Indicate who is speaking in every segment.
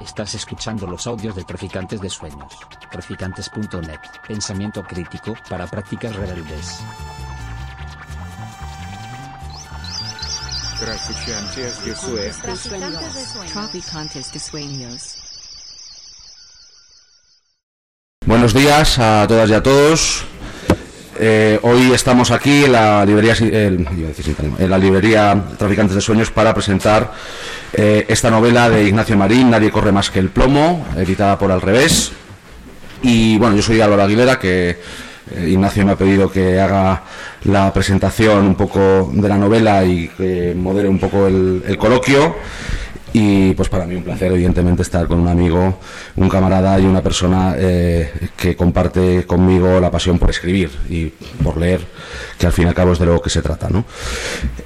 Speaker 1: Estás escuchando los audios de Traficantes de Sueños. Traficantes.net. Pensamiento crítico para prácticas rebeldes.
Speaker 2: Traficantes de Sueños.
Speaker 3: Traficantes de Sueños.
Speaker 4: Buenos días a todas y a todos. Eh, hoy estamos aquí en la librería, en la librería Traficantes de Sueños para presentar eh, esta novela de Ignacio Marín, Nadie corre más que el plomo, editada por Al Revés. Y bueno, yo soy Álvaro Aguilera, que eh, Ignacio me ha pedido que haga la presentación un poco de la novela y que modere un poco el coloquio. Y pues para mí un placer, evidentemente, estar con un amigo, un camarada y una persona eh, que comparte conmigo la pasión por escribir y por leer, que al fin y al cabo es de lo que se trata. ¿no?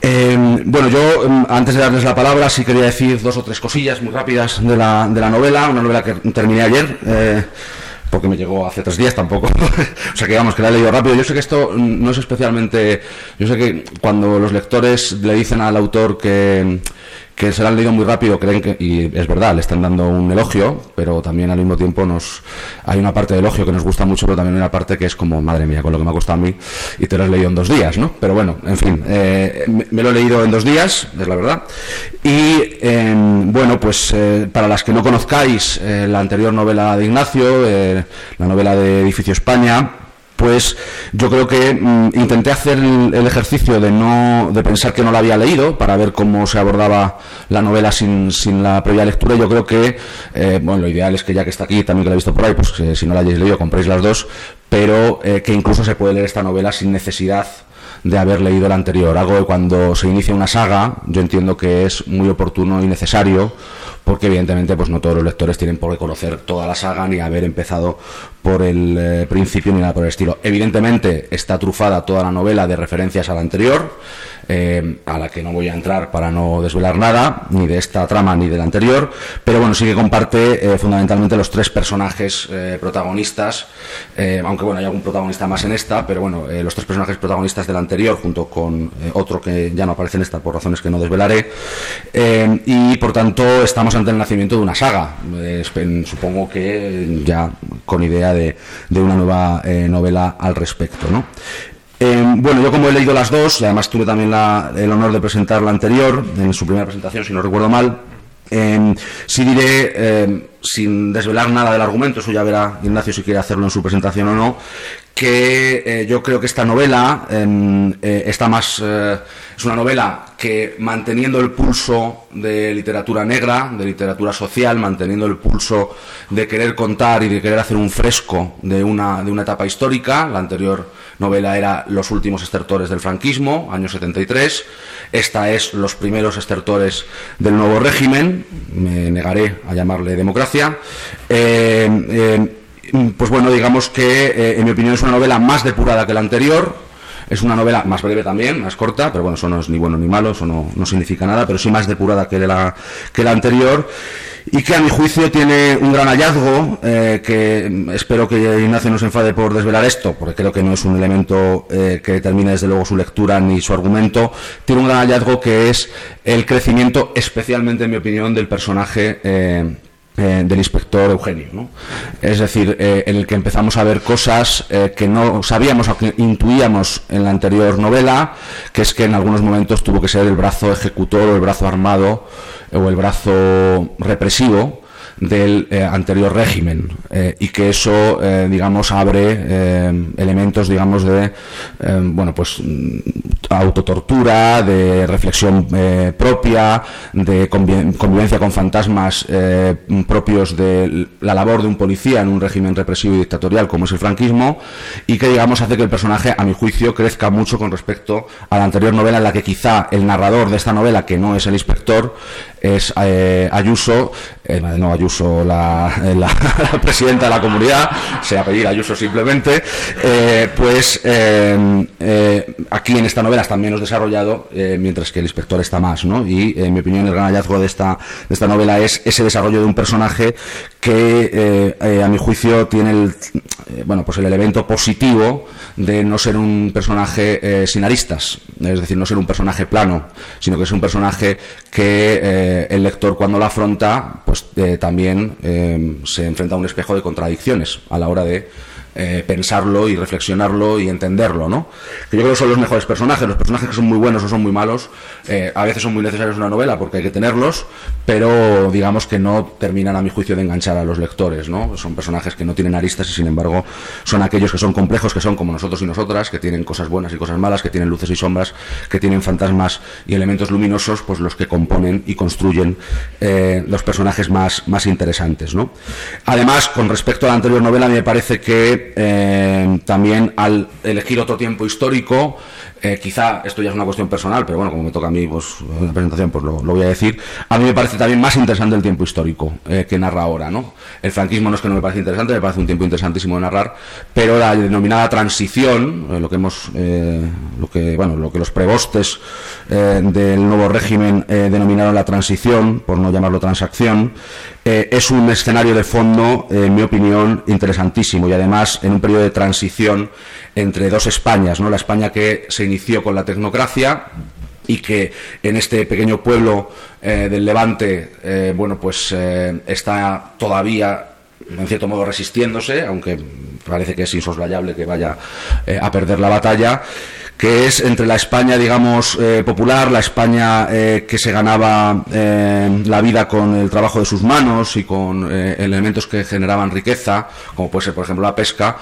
Speaker 4: Eh, bueno, yo em, antes de darles la palabra sí quería decir dos o tres cosillas muy rápidas de la, de la novela, una novela que terminé ayer. eh, porque me llegó hace tres días tampoco. o sea que digamos que la he leído rápido. Yo sé que esto no es especialmente. Yo sé que cuando los lectores le dicen al autor que, que se la han leído muy rápido, creen que. Y es verdad, le están dando un elogio, pero también al mismo tiempo nos hay una parte de elogio que nos gusta mucho, pero también hay una parte que es como, madre mía, con lo que me ha costado a mí, y te lo has leído en dos días, ¿no? Pero bueno, en fin, eh, me, lo he leído en dos días, es la verdad. Y eh, bueno, pues eh, para las que no conozcáis eh, la anterior novela de Ignacio, la novela de Edificio España, pues yo creo que mm, intenté hacer el, el ejercicio de no de pensar que no la había leído para ver cómo se abordaba la novela sin, sin la previa lectura. Yo creo que eh, bueno lo ideal es que ya que está aquí también que la he visto por ahí, pues que si no la hayáis leído compréis las dos, pero eh, que incluso se puede leer esta novela sin necesidad de haber leído la anterior. Algo que cuando se inicia una saga, yo entiendo que es muy oportuno y necesario, porque evidentemente pues no todos los lectores tienen por qué conocer toda la saga ni haber empezado por el eh, principio ni nada por el estilo. Evidentemente está trufada toda la novela de referencias a la anterior, eh, a la que no voy a entrar para no desvelar nada, ni de esta trama ni de la anterior, pero bueno, sí que comparte eh, fundamentalmente los tres personajes protagonistas, aunque bueno, hay algún protagonista más en esta, pero bueno, los tres personajes protagonistas de la anterior, junto con otro que ya no aparece en esta por razones que no desvelaré, y por tanto estamos ante el nacimiento de una saga, supongo que ya con idea de, de una nueva eh, novela al respecto, ¿no? Eh, bueno, yo como he leído las dos, además tuve también el honor de presentar la anterior, en su primera presentación, si no recuerdo mal, eh, sí diré, eh, sin desvelar nada del argumento, eso ya verá Ignacio si quiere hacerlo en su presentación o no, que eh, yo creo que esta novela eh, eh, está más eh, es una novela que manteniendo el pulso de literatura negra, de literatura social, manteniendo el pulso de querer contar y de querer hacer un fresco de una, de una etapa histórica, la anterior novela era Los últimos estertores del franquismo, año 73, esta es Los primeros estertores del nuevo régimen, me negaré a llamarle democracia. Eh, pues bueno, digamos que eh, en mi opinión es una novela más depurada que la anterior. Es una novela más breve también, más corta, pero bueno, eso no es ni bueno ni malo, eso no, no significa nada, pero sí más depurada que la, que la anterior. Y que a mi juicio tiene un gran hallazgo, eh, que mm, espero que Ignacio no se enfade por desvelar esto, porque creo que no es un elemento eh, que determine desde luego su lectura ni su argumento. Tiene un gran hallazgo que es el crecimiento, especialmente en mi opinión, del personaje. Eh, del inspector Eugenio. Es decir, eh, en el que empezamos a ver cosas eh, que no sabíamos o que intuíamos en la anterior novela, que es que en algunos momentos tuvo que ser el brazo ejecutor o el brazo armado o el brazo represivo del eh, anterior régimen eh, y que eso eh, digamos abre elementos digamos de bueno pues mm, autotortura de reflexión propia de convi- convivencia con fantasmas propios de la labor de un policía en un régimen represivo y dictatorial como es el franquismo y que digamos hace que el personaje a mi juicio crezca mucho con respecto a la anterior novela en la que quizá el narrador de esta novela que no es el inspector es eh, Ayuso, eh, no Ayuso, la, la- la presidenta de la comunidad, se apellida Ayuso simplemente, eh, pues eh, eh, aquí en esta novela está menos desarrollado, eh, mientras que el inspector está más, ¿no? Y en mi opinión el gran hallazgo de esta, de esta novela es ese desarrollo de un personaje que eh, eh, a mi juicio tiene el, eh, bueno, pues el elemento positivo de no ser un personaje sin aristas, es decir, no ser un personaje plano, sino que es un personaje que el lector cuando lo afronta, pues también se enfrenta a un espejo de contradicciones a la hora de eh, pensarlo y reflexionarlo y entenderlo, ¿no? Que yo creo que son los mejores personajes, los personajes que son muy buenos o son muy malos, eh, a veces son muy necesarios en una novela porque hay que tenerlos, pero digamos que no terminan a mi juicio de enganchar a los lectores, ¿no? Son personajes que no tienen aristas y sin embargo son aquellos que son complejos, que son como nosotros y nosotras, que tienen cosas buenas y cosas malas, que tienen luces y sombras, que tienen fantasmas y elementos luminosos, pues los que componen y construyen eh, los personajes más, más interesantes, ¿no? Además, con respecto a la anterior novela, me parece que eh, también al elegir otro tiempo histórico, eh, quizá esto ya es una cuestión personal, pero bueno, como me toca a mí pues, la presentación, pues lo, voy a decir. A mí me parece también más interesante el tiempo histórico eh, que narra ahora, ¿no? El franquismo no es que no me parece interesante, me parece un tiempo interesantísimo de narrar, pero la denominada transición, lo que hemos, lo que, bueno, lo que los prebostes del nuevo régimen denominaron la transición, por no llamarlo transacción, es un escenario de fondo, en mi opinión, interesantísimo y además en un periodo de transición entre dos Españas, ¿no? La España que se inició con la tecnocracia y que en este pequeño pueblo eh, del Levante, eh, bueno, pues eh, está todavía en cierto modo resistiéndose, aunque parece que es insoslayable que vaya a perder la batalla que es entre la España, digamos, eh, popular, la España eh, que se ganaba eh, la vida con el trabajo de sus manos y con elementos que generaban riqueza, como puede ser, por ejemplo, la pesca,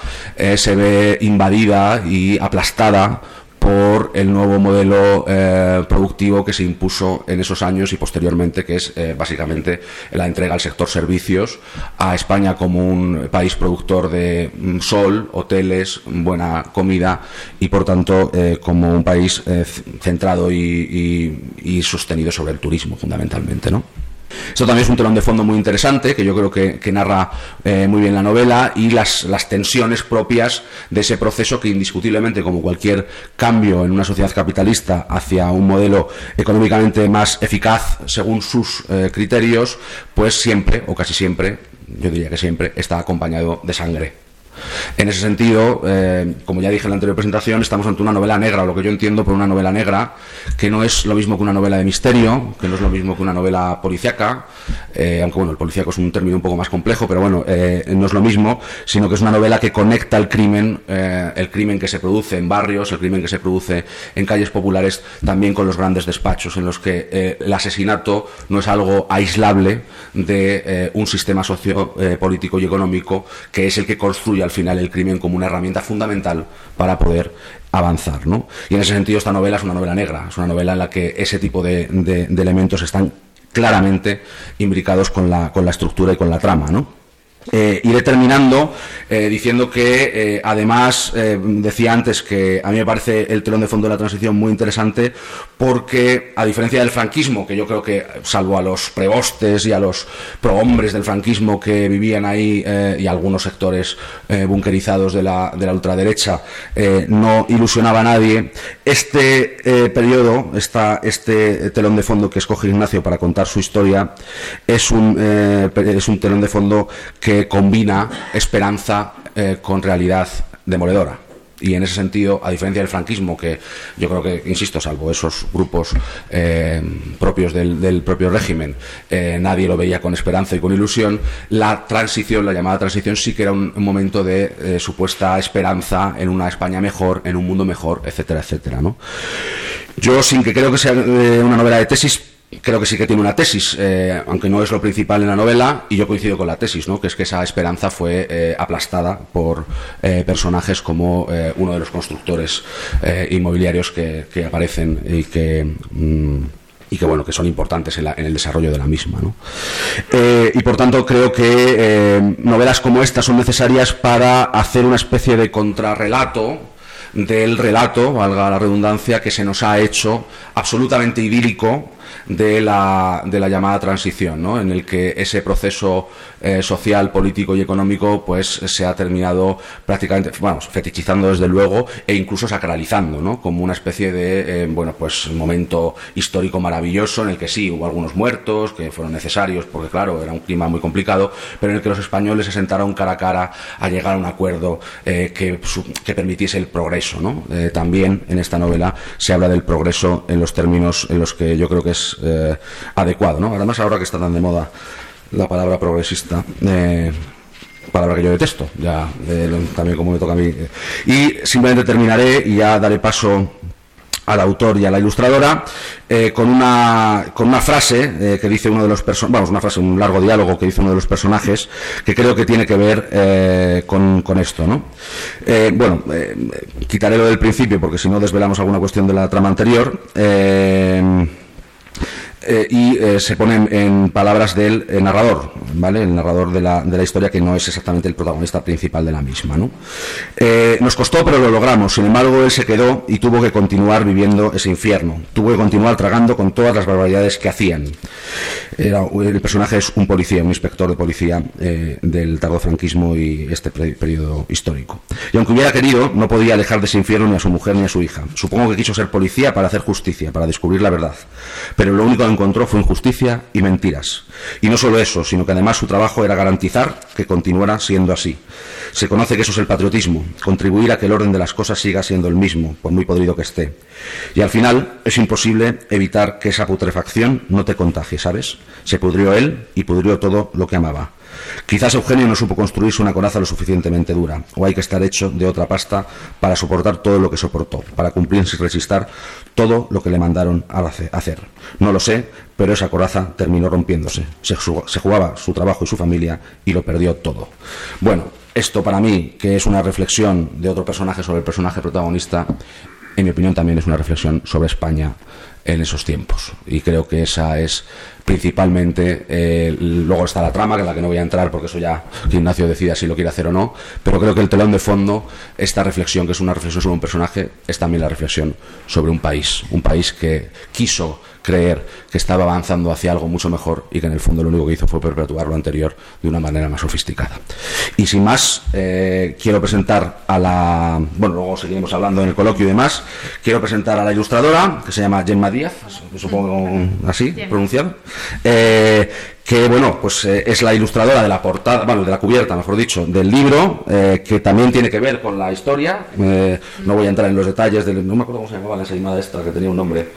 Speaker 4: se ve invadida y aplastada por el nuevo modelo eh, productivo que se impuso en esos años y posteriormente, que es eh, básicamente la entrega al sector servicios a España como un país productor de mm, sol, hoteles, buena comida y por tanto eh, como un país centrado y, y, sostenido sobre el turismo fundamentalmente, ¿no? Esto también es un telón de fondo muy interesante, que yo creo que, narra eh, muy bien la novela, y las, tensiones propias de ese proceso que indiscutiblemente, como cualquier cambio en una sociedad capitalista hacia un modelo económicamente más eficaz según sus eh, criterios, pues siempre, o casi siempre, yo diría que siempre, está acompañado de sangre. En ese sentido, eh, como ya dije en la anterior presentación, estamos ante una novela negra, lo que yo entiendo por una novela negra, que no es lo mismo que una novela de misterio, que no es lo mismo que una novela policíaca, eh, aunque bueno, el policíaco es un término un poco más complejo, pero bueno, eh, no es lo mismo, sino que es una novela que conecta el crimen, el crimen que se produce en barrios, el crimen que se produce en calles populares, también con los grandes despachos, en los que el asesinato no es algo aislable de un sistema sociopolítico y económico que es el que construye al final el crimen como una herramienta fundamental para poder avanzar. ¿no? Y en ese sentido esta novela es una novela negra, es una novela en la que ese tipo de, elementos están claramente imbricados con la, con la estructura y con la trama. ¿no? Eh, iré terminando eh, diciendo que eh, además decía antes que a mí me parece el telón de fondo de la transición muy interesante porque a diferencia del franquismo que yo creo que salvo a los prebostes y a los prohombres del franquismo que vivían ahí y algunos sectores bunkerizados de la, de la ultraderecha no ilusionaba a nadie este periodo esta, este telón de fondo que escoge Ignacio para contar su historia es un, es un telón de fondo que combina esperanza eh, con realidad demoledora. Y en ese sentido, a diferencia del franquismo, que yo creo que, insisto, salvo esos grupos eh, propios del, propio régimen, eh, nadie lo veía con esperanza y con ilusión, la transición, la llamada transición, sí que era un, momento de supuesta esperanza en una España mejor, en un mundo mejor, etcétera, etcétera. ¿no? Yo, sin que creo que sea una novela de tesis, creo que sí que tiene una tesis, eh, aunque no es lo principal en la novela, y yo coincido con la tesis, ¿no? que es que esa esperanza fue eh, aplastada por eh, personajes como uno de los constructores inmobiliarios que, aparecen y que... Mm, y que bueno que son importantes en, el desarrollo de la misma ¿no? y por tanto creo que novelas como esta son necesarias para hacer una especie de contrarrelato del relato, valga la redundancia, que se nos ha hecho absolutamente idílico de la, de la llamada transición, ¿no? en el que ese proceso eh, social, político y económico pues se ha terminado prácticamente, vamos, fetichizando desde luego e incluso sacralizando, ¿no? como una especie de, eh, bueno, pues momento histórico maravilloso en el que sí, hubo algunos muertos que fueron necesarios porque claro, era un clima muy complicado, pero en el que los españoles se sentaron cara a cara a llegar a un acuerdo eh, que, que, permitiese el progreso. ¿no? también en esta novela se habla del progreso en los términos en los que yo creo que es adecuado. ¿no? Además, ahora que está tan de moda la palabra progresista. Eh, palabra que yo detesto, ya también como me toca a mí. Y simplemente terminaré y ya daré paso al autor y a la ilustradora eh, con una con una frase eh, que dice uno de los personajes vamos una frase un largo diálogo que dice uno de los personajes que creo que tiene que ver con, esto no bueno quitaré lo del principio porque si no desvelamos alguna cuestión de la trama anterior eh, y eh, se pone en, palabras del eh, narrador, ¿vale? El narrador de la, de la, historia que no es exactamente el protagonista principal de la misma, ¿no? nos costó, pero lo logramos. Sin embargo, él se quedó y tuvo que continuar viviendo ese infierno. Tuvo que continuar tragando con todas las barbaridades que hacían. el personaje es un policía, un inspector de policía del tardofranquismo y este periodo histórico. Y aunque hubiera querido, no podía dejar de ese infierno ni a su mujer ni a su hija. Supongo que quiso ser policía para hacer justicia, para descubrir la verdad. Pero lo único encontró fue injusticia y mentiras. Y no solo eso, sino que además su trabajo era garantizar que continuara siendo así. Se conoce que eso es el patriotismo, contribuir a que el orden de las cosas siga siendo el mismo, por muy podrido que esté. Y al final es imposible evitar que esa putrefacción no te contagie, ¿sabes? Se pudrió él y pudrió todo lo que amaba. Quizás Eugenio no supo construirse una coraza lo suficientemente dura, o hay que estar hecho de otra pasta para soportar todo lo que soportó, para cumplir sin resistir todo lo que le mandaron a hacer. No lo sé, pero esa coraza terminó rompiéndose. Se, jugaba su trabajo y su familia y lo perdió todo. Bueno, esto para mí, que es una reflexión de otro personaje sobre el personaje protagonista, en mi opinión también es una reflexión sobre España en esos tiempos. Y creo que esa es principalmente, eh, luego está la trama, que es la que no voy a entrar porque eso ya Ignacio decida si lo quiere hacer o no, pero creo que el telón de fondo, esta reflexión, que es una reflexión sobre un personaje, es también la reflexión sobre un país, un país que quiso creer que estaba avanzando hacia algo mucho mejor y que en el fondo lo único que hizo fue perpetuar lo anterior de una manera más sofisticada. Y sin más, eh, quiero presentar a la. Bueno, luego seguiremos hablando en el coloquio y demás. Quiero presentar a la ilustradora, que se llama Gemma Díaz, supongo así pronunciado. Eh, que bueno, pues eh, es la ilustradora de la portada, bueno, de la cubierta, mejor dicho, del libro, que también tiene que ver con la historia. no voy a entrar en los detalles, del, no me acuerdo cómo se llamaba la ensaimada esta, que tenía un nombre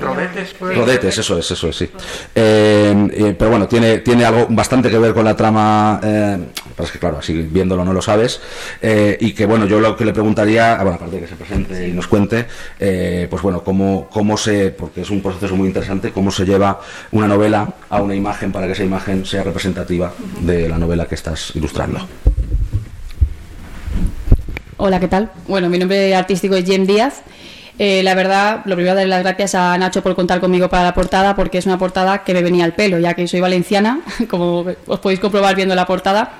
Speaker 5: Rodetes, pues.
Speaker 4: Rodetes, eso es, eso es, sí. Eh, eh, pero bueno, tiene, tiene algo bastante que ver con la trama, eh, pero es que claro, así viéndolo no lo sabes, y que bueno, yo lo que le preguntaría, bueno, aparte de que se presente y nos cuente, pues bueno, cómo, cómo se, porque es un proceso muy interesante, cómo se lleva una novela a una imagen para que esa imagen sea representativa de la novela que estás ilustrando.
Speaker 6: Hola, ¿qué tal? Bueno, mi nombre artístico es Jem Díaz. Eh, la verdad, lo primero darle las gracias a Nacho por contar conmigo para la portada, porque es una portada que me venía al pelo, ya que soy valenciana, como os podéis comprobar viendo la portada.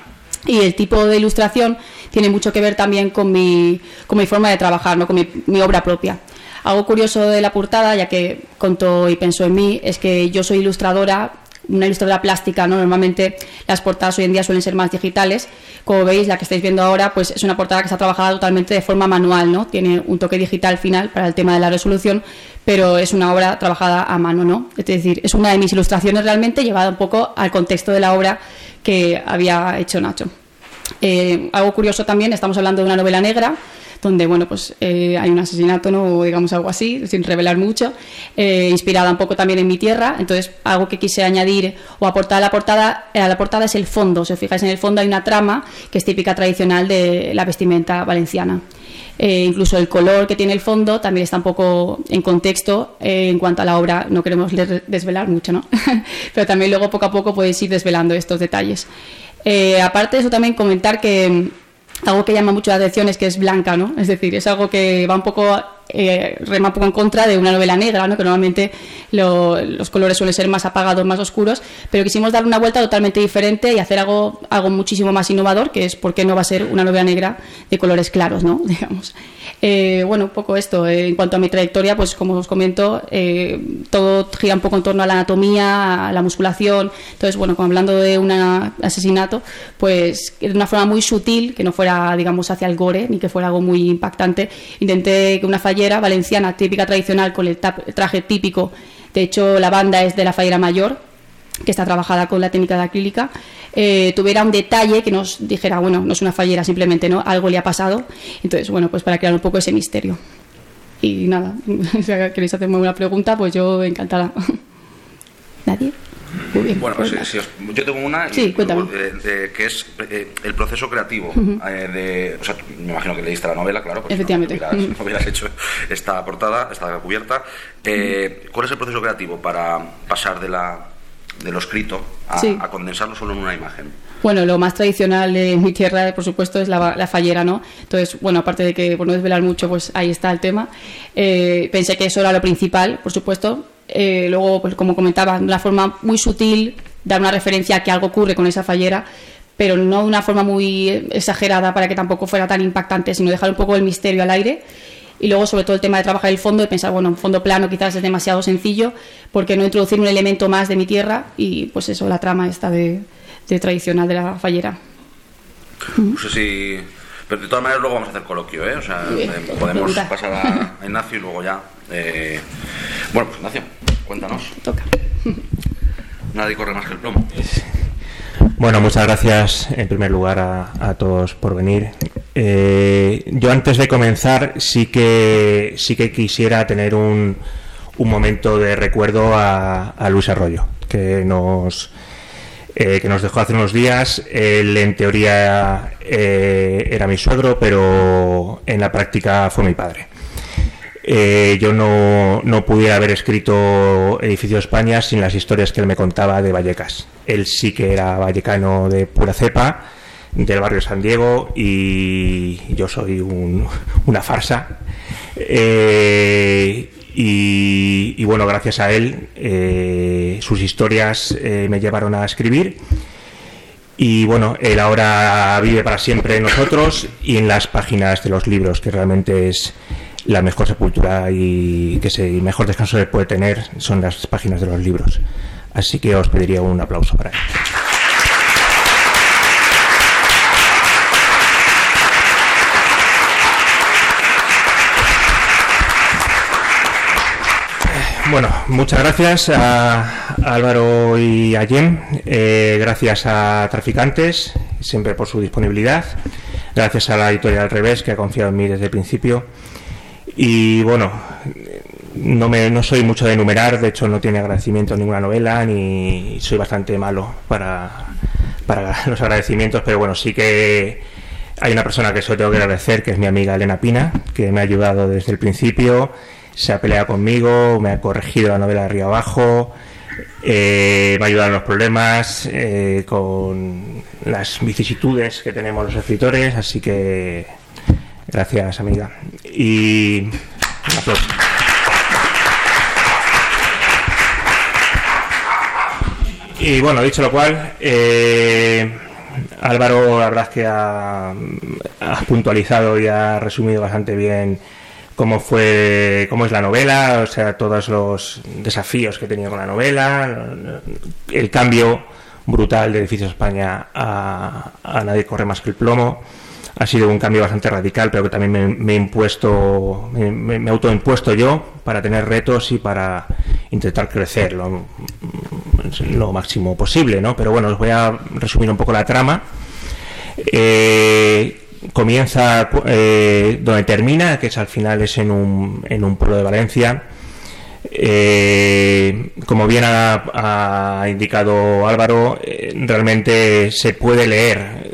Speaker 6: Y el tipo de ilustración tiene mucho que ver también con mi, con mi forma de trabajar, ¿no? con mi, mi obra propia. Algo curioso de la portada, ya que contó y pensó en mí, es que yo soy ilustradora una ilustradora plástica, ¿no? Normalmente las portadas hoy en día suelen ser más digitales. Como veis, la que estáis viendo ahora, pues es una portada que está trabajada totalmente de forma manual, ¿no? Tiene un toque digital final para el tema de la resolución, pero es una obra trabajada a mano, ¿no? Es decir, es una de mis ilustraciones realmente llevada un poco al contexto de la obra que había hecho Nacho. Eh, algo curioso también, estamos hablando de una novela negra, donde bueno, pues, eh, hay un asesinato ¿no? o digamos algo así, sin revelar mucho, eh, inspirada un poco también en mi tierra. Entonces, algo que quise añadir o aportar a la portada, a la portada es el fondo. Si os fijáis en el fondo hay una trama que es típica tradicional de la vestimenta valenciana. Eh, incluso el color que tiene el fondo también está un poco en contexto en cuanto a la obra. No queremos desvelar mucho, ¿no? Pero también luego poco a poco podéis ir desvelando estos detalles. aparte de eso, también comentar que algo que llama mucho la atención es que es blanca, ¿no? Es decir, es algo que va un poco eh, un poco en contra de una novela negra, ¿no? que normalmente los colores suelen ser más apagados, más oscuros, pero quisimos dar una vuelta totalmente diferente y hacer algo, algo muchísimo más innovador, que es por qué no va a ser una novela negra de colores claros, ¿no? digamos. Eh, bueno, un poco esto. Eh, en cuanto a mi trayectoria, pues como os comento, eh, todo gira un poco en torno a la anatomía, a la musculación. Entonces, bueno, como hablando de un asesinato, pues de una forma muy sutil, que no fuera, digamos, hacia el gore, ni que fuera algo muy impactante, intenté que una valenciana típica tradicional con el traje típico, de hecho la banda es de la fallera mayor, que está trabajada con la técnica de acrílica, eh, tuviera un detalle que nos dijera, bueno, no es una fallera, simplemente no, algo le ha pasado. Entonces, bueno, pues para crear un poco ese misterio. Y nada, si queréis hacerme una pregunta, pues yo encantada. ¿Nadie?
Speaker 4: Muy bien, bueno, pues, pues yo tengo una
Speaker 6: sí,
Speaker 4: que es eh, el proceso creativo. Eh, de, o sea, me imagino que leíste la novela, claro.
Speaker 6: Efectivamente.
Speaker 4: No hubieras, hecho esta portada, esta cubierta. ¿Cuál es el proceso creativo para pasar de la de lo escrito a, condensarlo solo en una imagen.
Speaker 6: Bueno, lo más tradicional de mi tierra, por supuesto, es la, fallera, ¿no? Entonces, bueno, aparte de que por no desvelar mucho, pues ahí está el tema. Eh, pensé que eso era lo principal, por supuesto. Eh, luego, pues como comentaba, de una forma muy sutil, dar una referencia a que algo ocurre con esa fallera, pero no de una forma muy exagerada para que tampoco fuera tan impactante, sino dejar un poco el misterio al aire y luego sobre todo el tema de trabajar el fondo y pensar, bueno, un fondo plano quizás es demasiado sencillo, porque no introducir un elemento más de mi tierra y pues eso, la trama esta de, tradicional de la fallera.
Speaker 4: No sé si... Pero de todas maneras luego vamos a hacer coloquio, ¿eh? O sea, podemos pasar a, Ignacio y luego ya... Eh, bueno, pues Ignacio, cuéntanos.
Speaker 6: Toca.
Speaker 4: Nadie corre más que el plomo.
Speaker 7: Bueno, muchas gracias en primer lugar a, todos por venir. Eh, yo antes de comenzar sí que sí que quisiera tener un, un momento de recuerdo a, Luis Arroyo, que nos eh, que nos dejó hace unos días. Él en teoría eh, era mi suegro, pero en la práctica fue mi padre. Eh, yo no, no, pudiera haber escrito Edificio España sin las historias que él me contaba de Vallecas. Él sí que era vallecano de pura cepa, del barrio San Diego, y yo soy una farsa. Eh, y, bueno, gracias a él, eh, sus historias me llevaron a escribir. Y bueno, él ahora vive para siempre en nosotros y en las páginas de los libros, que realmente es la mejor sepultura y que se mejor descanso se puede tener son las páginas de los libros. Así que os pediría un aplauso para él. Bueno, muchas gracias a Álvaro y a Jem. Eh, gracias a Traficantes, siempre por su disponibilidad. Gracias a la editorial Revés, que ha confiado en mí desde el principio. Y bueno, no, me, no soy mucho de enumerar, de hecho no tiene agradecimiento ninguna novela, ni soy bastante malo para, para los agradecimientos, pero bueno, sí que hay una persona que solo tengo que agradecer, que es mi amiga Elena Pina, que me ha ayudado desde el principio, se ha peleado conmigo, me ha corregido la novela de arriba abajo, eh, me ha ayudado en los problemas, eh, con las vicisitudes que tenemos los escritores, así que Gracias, amiga. Y un Y bueno, dicho lo cual, eh, Álvaro, la verdad es que ha, puntualizado y ha resumido bastante bien cómo fue, cómo es la novela, o sea, todos los desafíos que he tenido con la novela, el cambio brutal de Edificio España a Nadie corre más que el plomo ha sido un cambio bastante radical, pero que también me, he impuesto, me, he autoimpuesto yo para tener retos y para intentar crecer lo, máximo posible, ¿no? Pero bueno, os voy a resumir un poco la trama. Eh, comienza eh, donde termina, que es al final es en un, en un pueblo de Valencia. Eh, como bien ha, indicado Álvaro, realmente se puede leer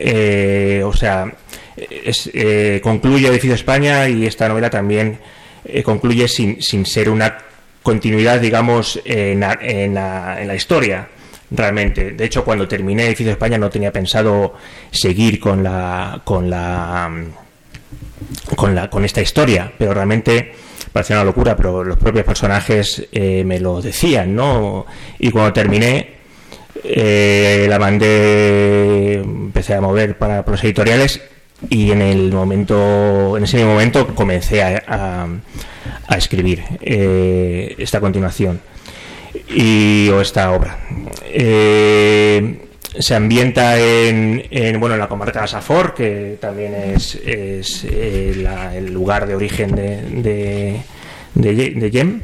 Speaker 7: eh, o sea, eh, concluye Edificio España y esta novela también eh, concluye sin, sin, ser una continuidad, digamos, en la, en, la, historia realmente. De hecho, cuando terminé Edificio España no tenía pensado seguir con la con la con, la, con esta historia, pero realmente parecía una locura, pero los propios personajes eh, me lo decían, ¿no? Y cuando terminé, eh, la mandé, empecé a mover para los editoriales y en el momento, en ese mismo momento comencé a, a, escribir eh, esta continuación y o esta obra. Eh, se ambienta en, en, bueno en la comarca de Safor, que también es, es eh, la, el lugar de origen de, de, de, de Yem.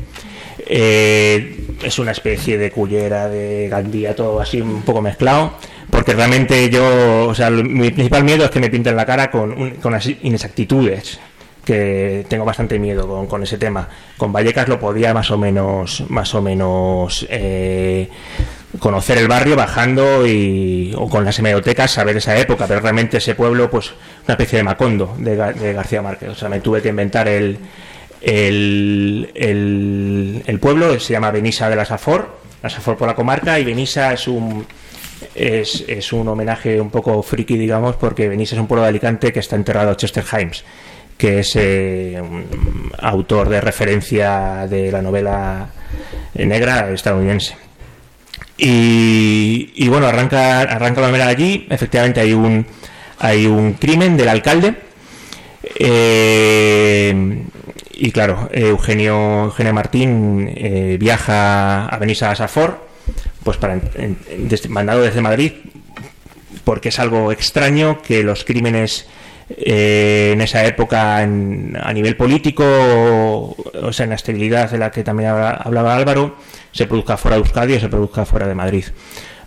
Speaker 7: Eh, es una especie de cullera, de Gandía, todo así un poco mezclado, porque realmente yo, o sea, mi principal miedo es que me pinten la cara con, con las inexactitudes, que tengo bastante miedo con, con, ese tema. Con Vallecas lo podía más o menos, más o menos eh, conocer el barrio bajando y, o con las hemerotecas saber esa época, pero realmente ese pueblo, pues una especie de Macondo de, García Márquez. O sea, me tuve que inventar el el, el, pueblo se llama Benisa de la Safor, la Safor por la comarca, y Benisa es un, es, es, un homenaje un poco friki, digamos, porque Benisa es un pueblo de Alicante que está enterrado a Chester Himes, que es eh, autor de referencia de la novela negra estadounidense. Y, bueno, arranca, arranca la novela allí, efectivamente hay un, hay un crimen del alcalde. Eh, y claro, Eugenio, Eugenio Martín eh, viaja a Benissa a Safor, pues para mandado desde Madrid, porque es algo extraño que los crímenes eh, en esa época en, a nivel político, o sea, en la estabilidad de la que también hablaba Álvaro, se produzca fuera de Euskadi o se produzca fuera de Madrid.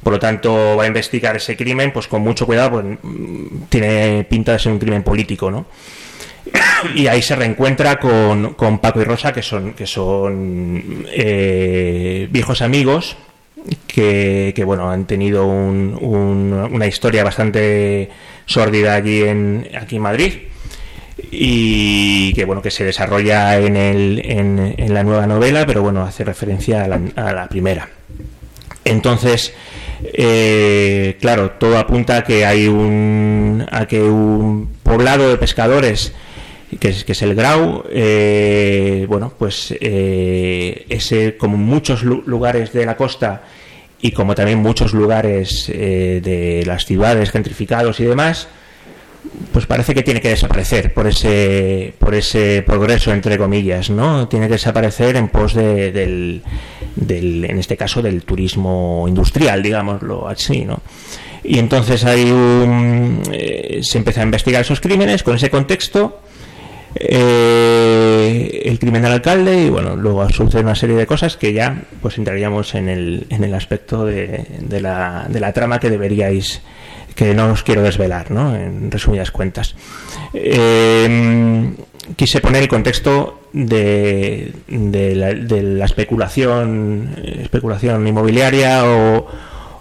Speaker 7: Por lo tanto, va a investigar ese crimen pues con mucho cuidado, pues tiene pinta de ser un crimen político, ¿no? y ahí se reencuentra con, con, Paco y Rosa, que son, que son eh, viejos amigos que, que, bueno, han tenido un, un, una historia bastante sórdida allí en, aquí en Madrid y que bueno que se desarrolla en, el, en, en la nueva novela, pero bueno, hace referencia a la, a la primera. Entonces, eh, claro, todo apunta a que hay un, a que un poblado de pescadores que es, que es el Grau, eh, bueno, pues eh, ese, como muchos lugares de la costa y como también muchos lugares eh, de las ciudades gentrificados y demás, pues parece que tiene que desaparecer por ese, por ese progreso, entre comillas, ¿no? Tiene que desaparecer en pos de, del, del, en este caso, del turismo industrial, digámoslo así, ¿no? Y entonces hay un, eh, se empieza a investigar esos crímenes con ese contexto eh, el crimen del alcalde y bueno, luego sucede una serie de cosas que ya pues entraríamos en el, en el aspecto de, la, de la trama que deberíais que no os quiero desvelar, ¿no? En resumidas cuentas. Eh, quise poner el contexto de, de, la, de la especulación, especulación inmobiliaria o,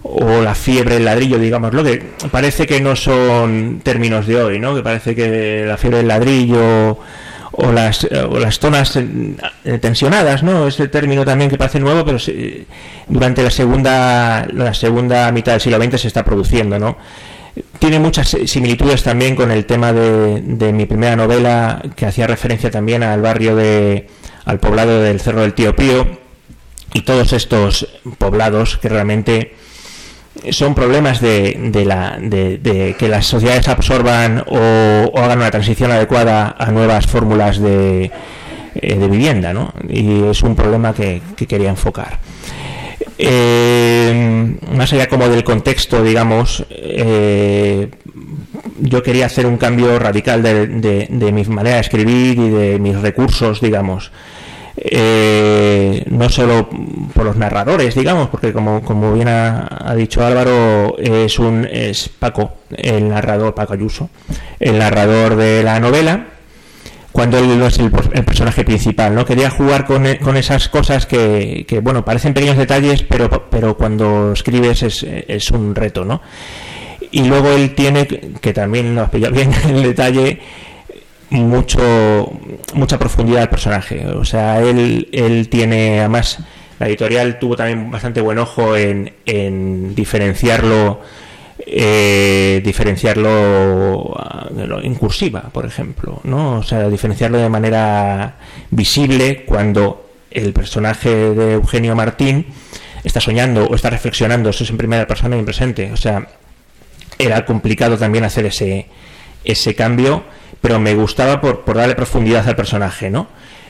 Speaker 7: o la fiebre del ladrillo, digámoslo, que parece que no son términos de hoy, ¿no? Que parece que la fiebre del ladrillo o las, o las zonas eh, tensionadas, ¿no? Ese término también que parece nuevo, pero durante la segunda, la segunda mitad del siglo XX se está produciendo, ¿no? Tiene muchas similitudes también con el tema de, de mi primera novela, que hacía referencia también al barrio de, al poblado del Cerro del Tío Pío, y todos estos poblados que realmente son problemas de, de, la, de, de, que las sociedades absorban o, hagan una transición adecuada a nuevas fórmulas de, eh, vivienda, ¿no? Y es un problema que, que quería enfocar. Eh, más allá como del contexto, digamos, eh, yo quería hacer un cambio radical de, de, de mi manera de escribir y de mis recursos, digamos eh, no solo por los narradores, digamos, porque como, como bien ha, dicho Álvaro, es un es Paco, el narrador, Paco Ayuso, el narrador de la novela, cuando él no es el, personaje principal, ¿no? Quería jugar con, con esas cosas que, que, bueno, parecen pequeños detalles, pero, pero cuando escribes es, es un reto, ¿no? Y luego él tiene, que también lo has pillado bien el detalle, mucho mucha profundidad al personaje. O sea, él, él tiene, además, la editorial tuvo también bastante buen ojo en, en diferenciarlo eh, diferenciarlo en cursiva, por ejemplo, ¿no? O sea, diferenciarlo de manera visible cuando el personaje de Eugenio Martín está soñando o está reflexionando, eso es en primera persona y en presente. O sea, era complicado también hacer ese, ese cambio, pero me gustaba por, darle profundidad al personaje, ¿no?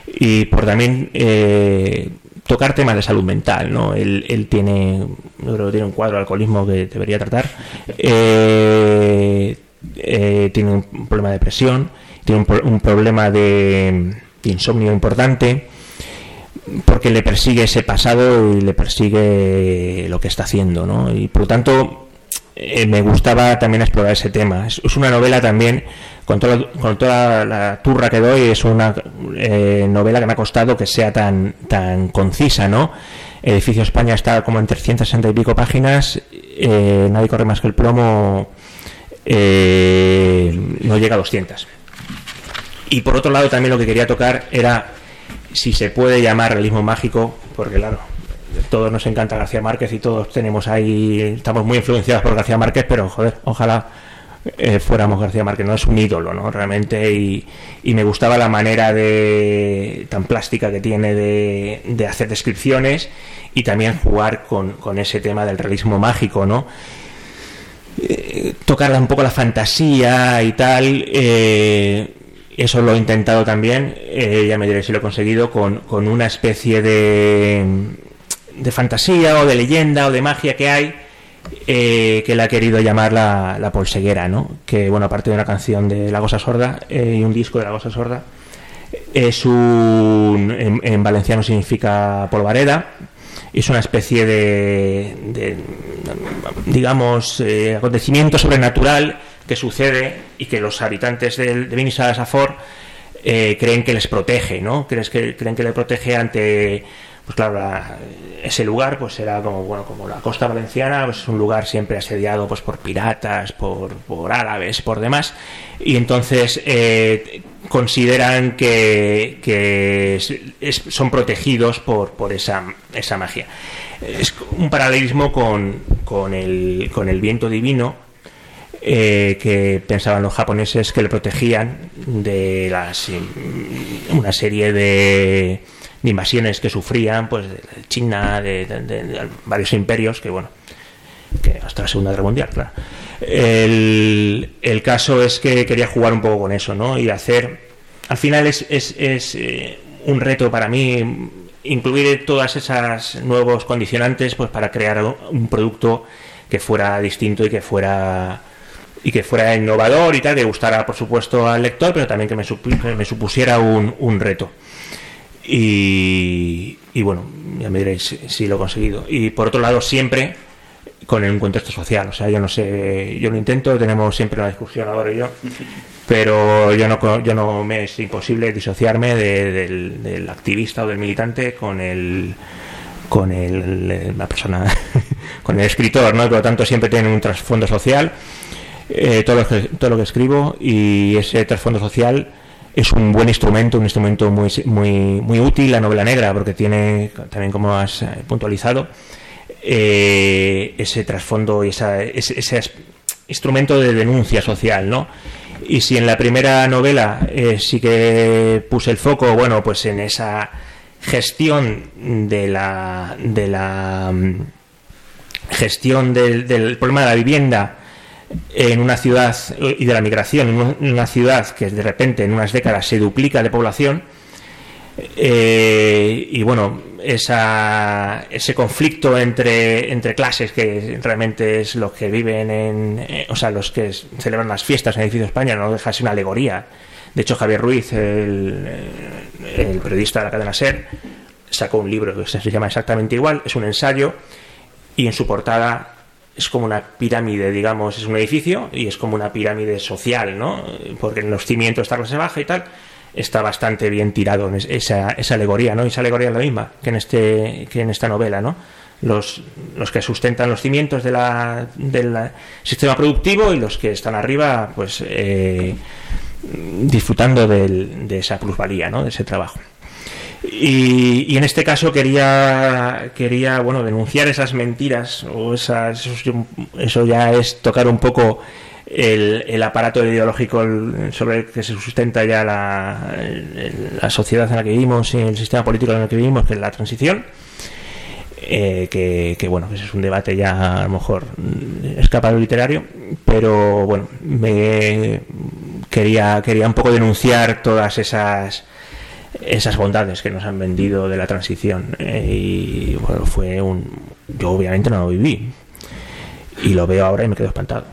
Speaker 7: Y por también eh, tocar temas de salud mental, ¿no? Él, él tiene, yo creo que tiene un cuadro de alcoholismo que debería tratar, eh, eh, tiene un problema de depresión, tiene un, un problema de, de, insomnio importante, porque le persigue ese pasado y le persigue lo que está haciendo, ¿no? Y por lo tanto eh, me gustaba también explorar ese tema. Es una novela también con, todo, con toda la turra que doy, es una eh, novela que me ha costado que sea tan, tan concisa, ¿no? Edificio España está como en 360 y pico páginas, eh, Nadie corre más que el plomo eh, no llega a 200. Y por otro lado también lo que quería tocar era si se puede llamar realismo mágico, porque claro, todos nos encanta García Márquez y todos tenemos ahí, estamos muy influenciados por García Márquez, pero joder, ojalá eh, fuéramos García Márquez, no es un ídolo, ¿no? Realmente, y, y, me gustaba la manera de tan plástica que tiene de, de hacer descripciones y también jugar con, con, ese tema del realismo mágico, ¿no? Eh, tocar un poco la fantasía y tal. Eh, eso lo he intentado también, eh, ya me diré si lo he conseguido, con, con una especie de, de fantasía o de leyenda o de magia que hay eh, que le ha querido llamar la, la polseguera, ¿no? Que, bueno, aparte de una canción de La Gosa Sorda eh, y un disco de La Gosa Sorda, es un. En, en valenciano significa polvareda, es una especie de. de digamos, eh, acontecimiento sobrenatural que sucede y que los habitantes de, de Vinisa de Safor creen que les protege, ¿no? Creen que, creen que le protege ante pues claro, la, ese lugar pues era como bueno como la costa valenciana, pues es un lugar siempre asediado pues por piratas, por, por árabes, por demás, y entonces eh, consideran que, que son protegidos por, por esa, esa magia. Es un paralelismo con, con, el, con el viento divino, eh, que pensaban los japoneses que le protegían de las una serie de de invasiones que sufrían, pues de China, de, varios imperios, que bueno, que hasta la Segunda Guerra Mundial, claro. El, el, caso es que quería jugar un poco con eso, ¿no? Y hacer, al final es, es, es eh, un reto para mí incluir todas esas nuevos condicionantes, pues para crear un producto que fuera distinto y que fuera y que fuera innovador y tal, que gustara por supuesto al lector, pero también que me, me supusiera un, un reto. Y, y, bueno, ya me diréis si, lo he conseguido. Y por otro lado, siempre con un contexto social. O sea, yo no sé, yo lo intento, tenemos siempre una discusión ahora y yo, pero yo no, yo no me es imposible disociarme de, del, del, activista o del militante con el con el, la persona, con el escritor, ¿no? Por lo tanto, siempre tiene un trasfondo social, eh, todo, lo que, todo lo que escribo, y ese trasfondo social es un buen instrumento, un instrumento muy, muy, muy útil, la novela negra, porque tiene, también como has puntualizado, eh, ese trasfondo y ese, ese, instrumento de denuncia social, ¿no? Y si en la primera novela eh, sí que puse el foco, bueno, pues en esa gestión de la, de la gestión del, del problema de la vivienda, en una ciudad y de la migración en una ciudad que de repente en unas décadas se duplica de población eh, y bueno esa, ese conflicto entre, entre clases que realmente es lo que viven en eh, o sea los que celebran las fiestas en el edificio España no deja de ser una alegoría. De hecho Javier Ruiz el, el periodista de la cadena SER sacó un libro que se llama exactamente igual es un ensayo y en su portada es como una pirámide, digamos, es un edificio y es como una pirámide social, ¿no? Porque en los cimientos está clase baja y tal, está bastante bien tirado esa, esa alegoría, ¿no? Y esa alegoría es la misma que en, este, que en esta novela, ¿no? Los, los que sustentan los cimientos de la, del sistema productivo y los que están arriba, pues, eh, disfrutando del, de esa plusvalía, ¿no? De ese trabajo. Y, en este caso quería, quería bueno, denunciar esas mentiras, o esas, eso, ya es tocar un poco el, aparato ideológico sobre el que se sustenta ya la, la, sociedad en la que vivimos y el sistema político en el que vivimos, que es la transición. Eh, que, bueno, ese es un debate ya a lo mejor escapado literario, pero bueno, me quería, quería un poco denunciar todas esas esas bondades que nos han vendido de la transición. Eh, y bueno, fue un. Yo obviamente no lo viví. Y lo veo ahora y me quedo espantado.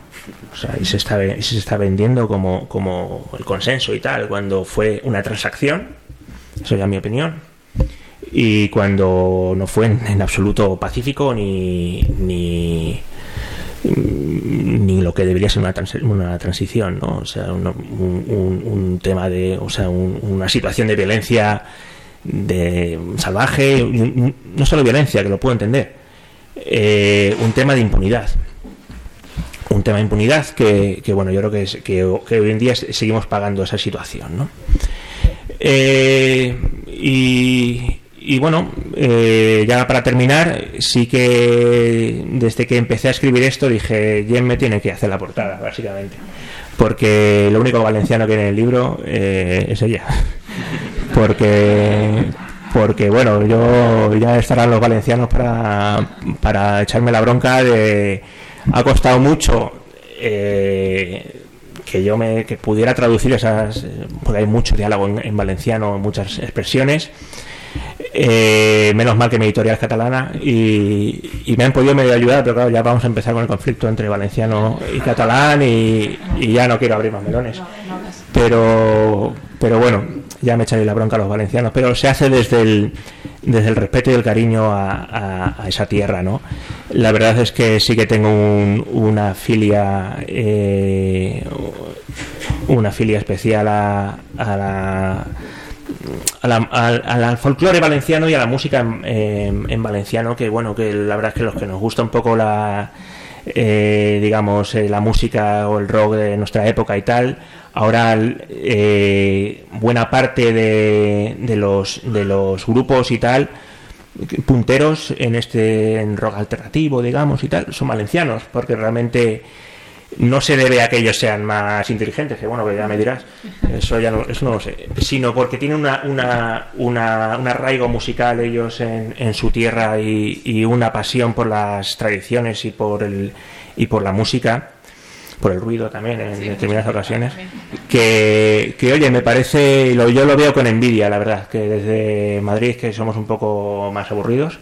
Speaker 7: O sea, y se está, se está vendiendo como, como el consenso y tal, cuando fue una transacción. Eso ya es mi opinión. Y cuando no fue en, absoluto pacífico ni, ni ni lo que debería ser una, una transición, ¿no? O sea, un, un, tema de, o sea, una situación de violencia de salvaje, no solo violencia, que lo puedo entender, eh, un tema de impunidad. Un tema de impunidad que, bueno, yo creo que, hoy en día seguimos pagando esa situación, ¿no? Eh, y, y bueno, eh, ya para terminar, sí que desde que empecé a escribir esto dije, Jen me tiene que hacer la portada, básicamente. Porque lo único valenciano que en el libro eh, es ella. Porque, porque, bueno, yo ya estarán los valencianos para, para echarme la bronca de... Ha costado mucho eh, que yo me que pudiera traducir esas... Porque hay mucho diálogo en valenciano, muchas expresiones eh, menos mal que mi editorial es catalana y, me han podido medio ayudar, pero claro, ya vamos a empezar con el conflicto entre valenciano y catalán y, ya no quiero abrir más melones. Pero, pero bueno, ya me echaré la bronca a los valencianos, pero se hace desde el, desde el respeto y el cariño a, esa tierra, ¿no? La verdad es que sí que tengo una filia, eh, una filia especial a la al, folclore valenciano y a la música en, valenciano, que bueno, que la verdad es que los que nos gusta un poco la, eh, digamos, eh, la música o el rock de nuestra época y tal, ahora eh, buena parte de, de, los, de los grupos y tal, punteros en este en rock alternativo, digamos, y tal, son valencianos, porque realmente no se debe a que ellos sean más inteligentes, que bueno, que ya me dirás, eso ya no, eso no lo sé, sino porque tienen una, una, una, un arraigo musical ellos en, en su tierra y, y, una pasión por las tradiciones y por, el, y por la música, por el ruido también en determinadas ocasiones, que, que, oye, me parece, lo, yo lo veo con envidia, la verdad, que desde Madrid, que somos un poco más aburridos,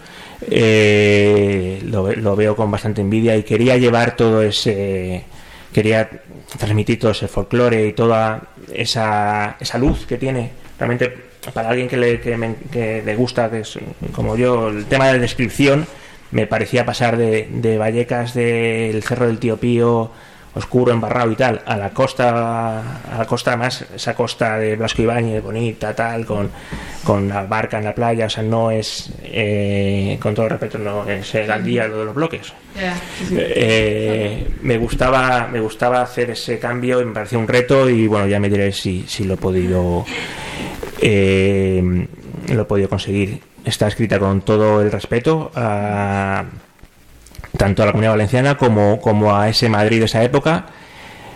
Speaker 7: eh, lo, lo, veo con bastante envidia y quería llevar todo ese quería transmitir todo ese folclore y toda esa, esa luz que tiene. Realmente, para alguien que le, que, le gusta, que es como yo, el tema de descripción, me parecía pasar de, de Vallecas del Cerro del Tío Pío oscuro, embarrado y tal, a la costa, a la costa más, esa costa de Blasco Ibáñez, bonita, tal, con, con la barca en la playa, o sea, no es, eh, con todo respeto, no es el día lo de los bloques. Eh, me gustaba, me gustaba hacer ese cambio y me parecía un reto y bueno, ya me diré si, si lo he podido, eh, lo he podido conseguir. Está escrita con todo el respeto a tanto a la comunidad valenciana como, a ese Madrid de esa época.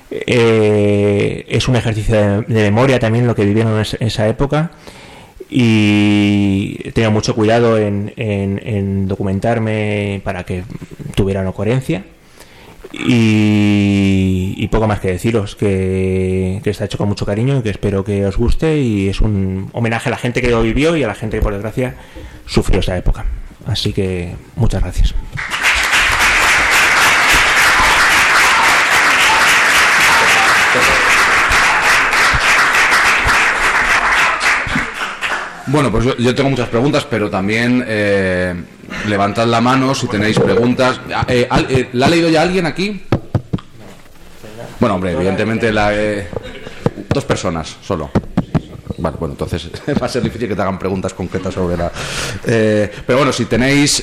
Speaker 7: Eh, es un ejercicio de, memoria también lo que vivieron en esa época. Y tengo mucho cuidado en, documentarme para que tuviera una coherencia y, poco más que deciros que, que, está hecho con mucho cariño y que espero que os guste y es un homenaje a la gente que lo vivió y a la gente que por desgracia sufrió esa época. Así que muchas gracias
Speaker 4: Bueno, pues yo, tengo muchas preguntas, pero también eh, levantad la mano si tenéis preguntas. Ah, eh, eh, ¿La ha leído ya alguien aquí? Bueno, hombre, evidentemente la, dos personas solo. Vale, bueno, entonces va a ser difícil que te hagan preguntas concretas sobre la... pero bueno, si tenéis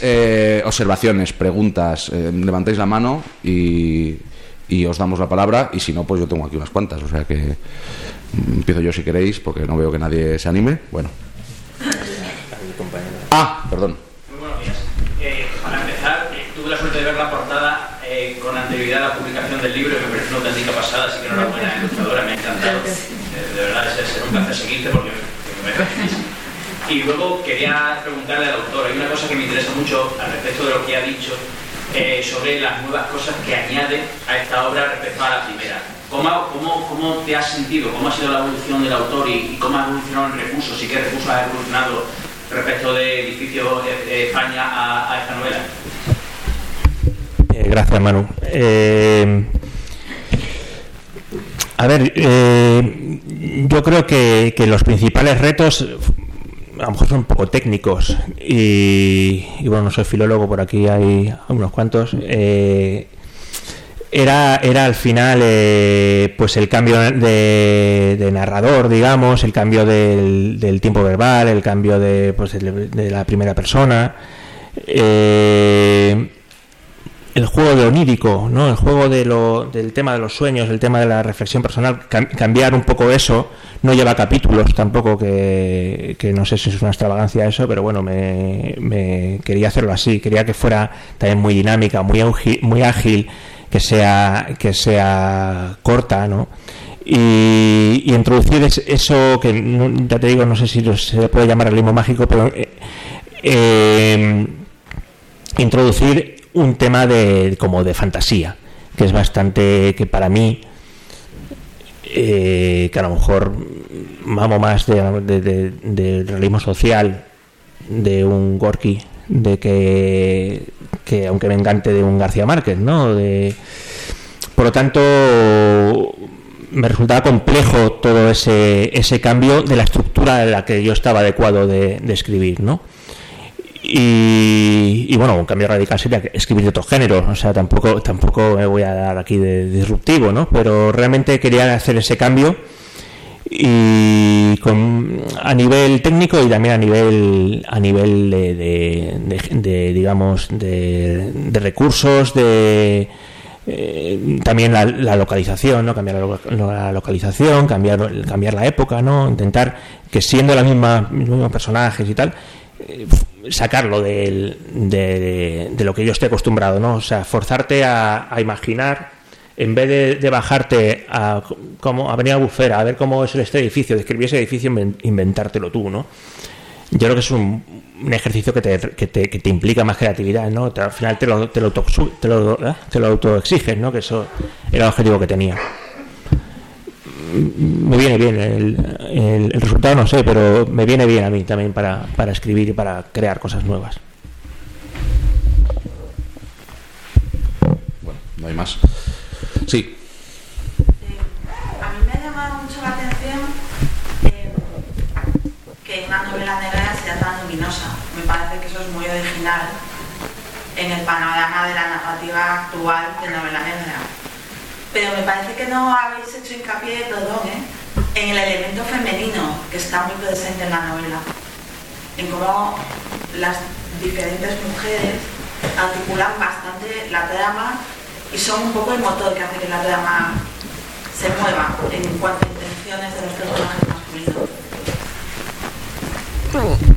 Speaker 4: observaciones, preguntas, levantéis la mano y, y os damos la palabra y si no, pues yo tengo aquí unas cuantas, o sea que mm, empiezo yo si queréis porque no veo que nadie se anime. Bueno. Ah, perdón.
Speaker 8: Muy buenos días. Eh, para empezar, eh, tuve la suerte de ver la portada eh, con anterioridad a la publicación del libro y me pareció una auténtica pasada, así que enhorabuena, ilustradora, me ha encantado. Eh, de verdad, es, es un placer seguirte porque me parece Y luego quería preguntarle al autor, hay una cosa que me interesa mucho al respecto de lo que ha dicho eh, sobre las nuevas cosas que añade a esta obra respecto a la primera. ¿Cómo, cómo, cómo te has sentido? ¿Cómo ha sido la evolución del autor y, cómo ha evolucionado el recursos? ¿Y qué recursos ha evolucionado respecto de Edificio eh, España a, esta novela?
Speaker 7: Eh, gracias, Manu. Eh, a ver, eh, yo creo que, que, los principales retos a lo mejor son un poco técnicos y, bueno, no soy filólogo, por aquí hay unos cuantos. Era, era al final eh, pues el cambio de, narrador, digamos, el cambio del, tiempo verbal, el cambio de, pues, de, la primera persona. Eh, el juego de onírico, ¿no? El juego de lo, del tema de los sueños, el tema de la reflexión personal, cam cambiar un poco eso, no lleva capítulos tampoco, que, que, no sé si es una extravagancia eso, pero bueno, me, me, quería hacerlo así, quería que fuera también muy dinámica, muy, muy ágil, que sea, que sea corta, ¿no? Y, introducir eso que, ya te digo, no sé si se puede llamar realismo mágico, pero eh, eh, introducir un tema de como de fantasía que es bastante que para mí eh, que a lo mejor vamos más de, de, de, de, realismo social de un Gorky de que, que aunque me encante de un García Márquez no de por lo tanto me resultaba complejo todo ese, ese cambio de la estructura de la que yo estaba adecuado de, escribir no y, y, bueno, un cambio radical sería escribir de otro género, o sea, tampoco, tampoco me voy a dar aquí de disruptivo, ¿no? Pero realmente quería hacer ese cambio y con, a nivel técnico y también a nivel a nivel de, de, de, digamos de, recursos de eh, también la, la, localización no cambiar la, localización cambiar cambiar la época no intentar que siendo la misma mismos personajes y tal eh, sacarlo de, lo que yo esté acostumbrado, ¿no? O sea, forzarte a, a imaginar, en vez de, bajarte a, como, a venir a Bufera, a ver cómo es este edificio, describir ese edificio, inventártelo tú, ¿no? Yo creo que es un, ejercicio que te, que, te, que te, implica más creatividad, ¿no? Al final te lo, te lo, te lo, ¿eh? te lo autoexiges, ¿no? Que eso era el objetivo que tenía me viene bien el, el, el, resultado no sé pero me viene bien a mí también para, para escribir y para crear cosas nuevas
Speaker 4: bueno no hay más sí.
Speaker 9: Eh, a mí me ha llamado mucho la atención eh, que una novela negra sea tan luminosa. Me parece que eso es muy original en el panorama de la narrativa actual de novela negra. Pero me parece que no habéis hecho hincapié, perdón, ¿eh? en el elemento femenino que está muy presente en la novela, en cómo las diferentes mujeres articulan bastante la trama y son un poco el motor que hace que la trama se mueva en cuanto a intenciones de los personajes masculinos.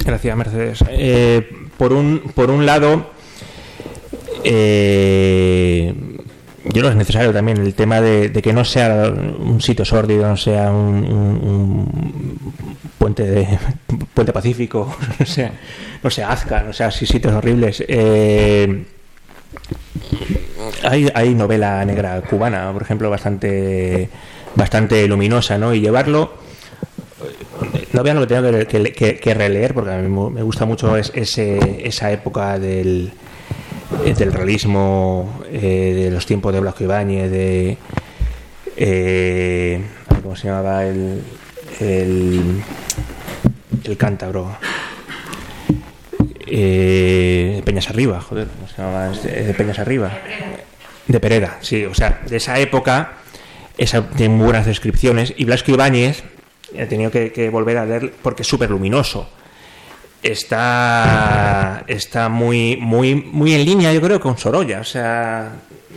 Speaker 7: Gracias, Mercedes. Eh, por, un, por un lado, eh, yo no es necesario también el tema de, que no sea un sitio sórdido, no sea un, un, un puente de puente pacífico, no sea, no sea Azca, no sea así sitios horribles. Eh, hay, novela negra cubana, por ejemplo, bastante bastante luminosa, ¿no? Y llevarlo no vean lo que tengo que, releer porque a mí me gusta mucho es, ese, esa época del eh, del realismo eh, de los tiempos de Blasco Ibáñez, de. Eh, ¿Cómo se llamaba? El. El, el cántabro. Eh, Peñas Arriba, joder, ¿cómo se llamaba? De Peñas Arriba. De Pereda, sí, o sea, de esa época, esa, tiene buenas descripciones. Y Blasco Ibáñez, he tenido que, volver a leer porque es súper luminoso está está muy muy muy en línea yo creo con Sorolla o sea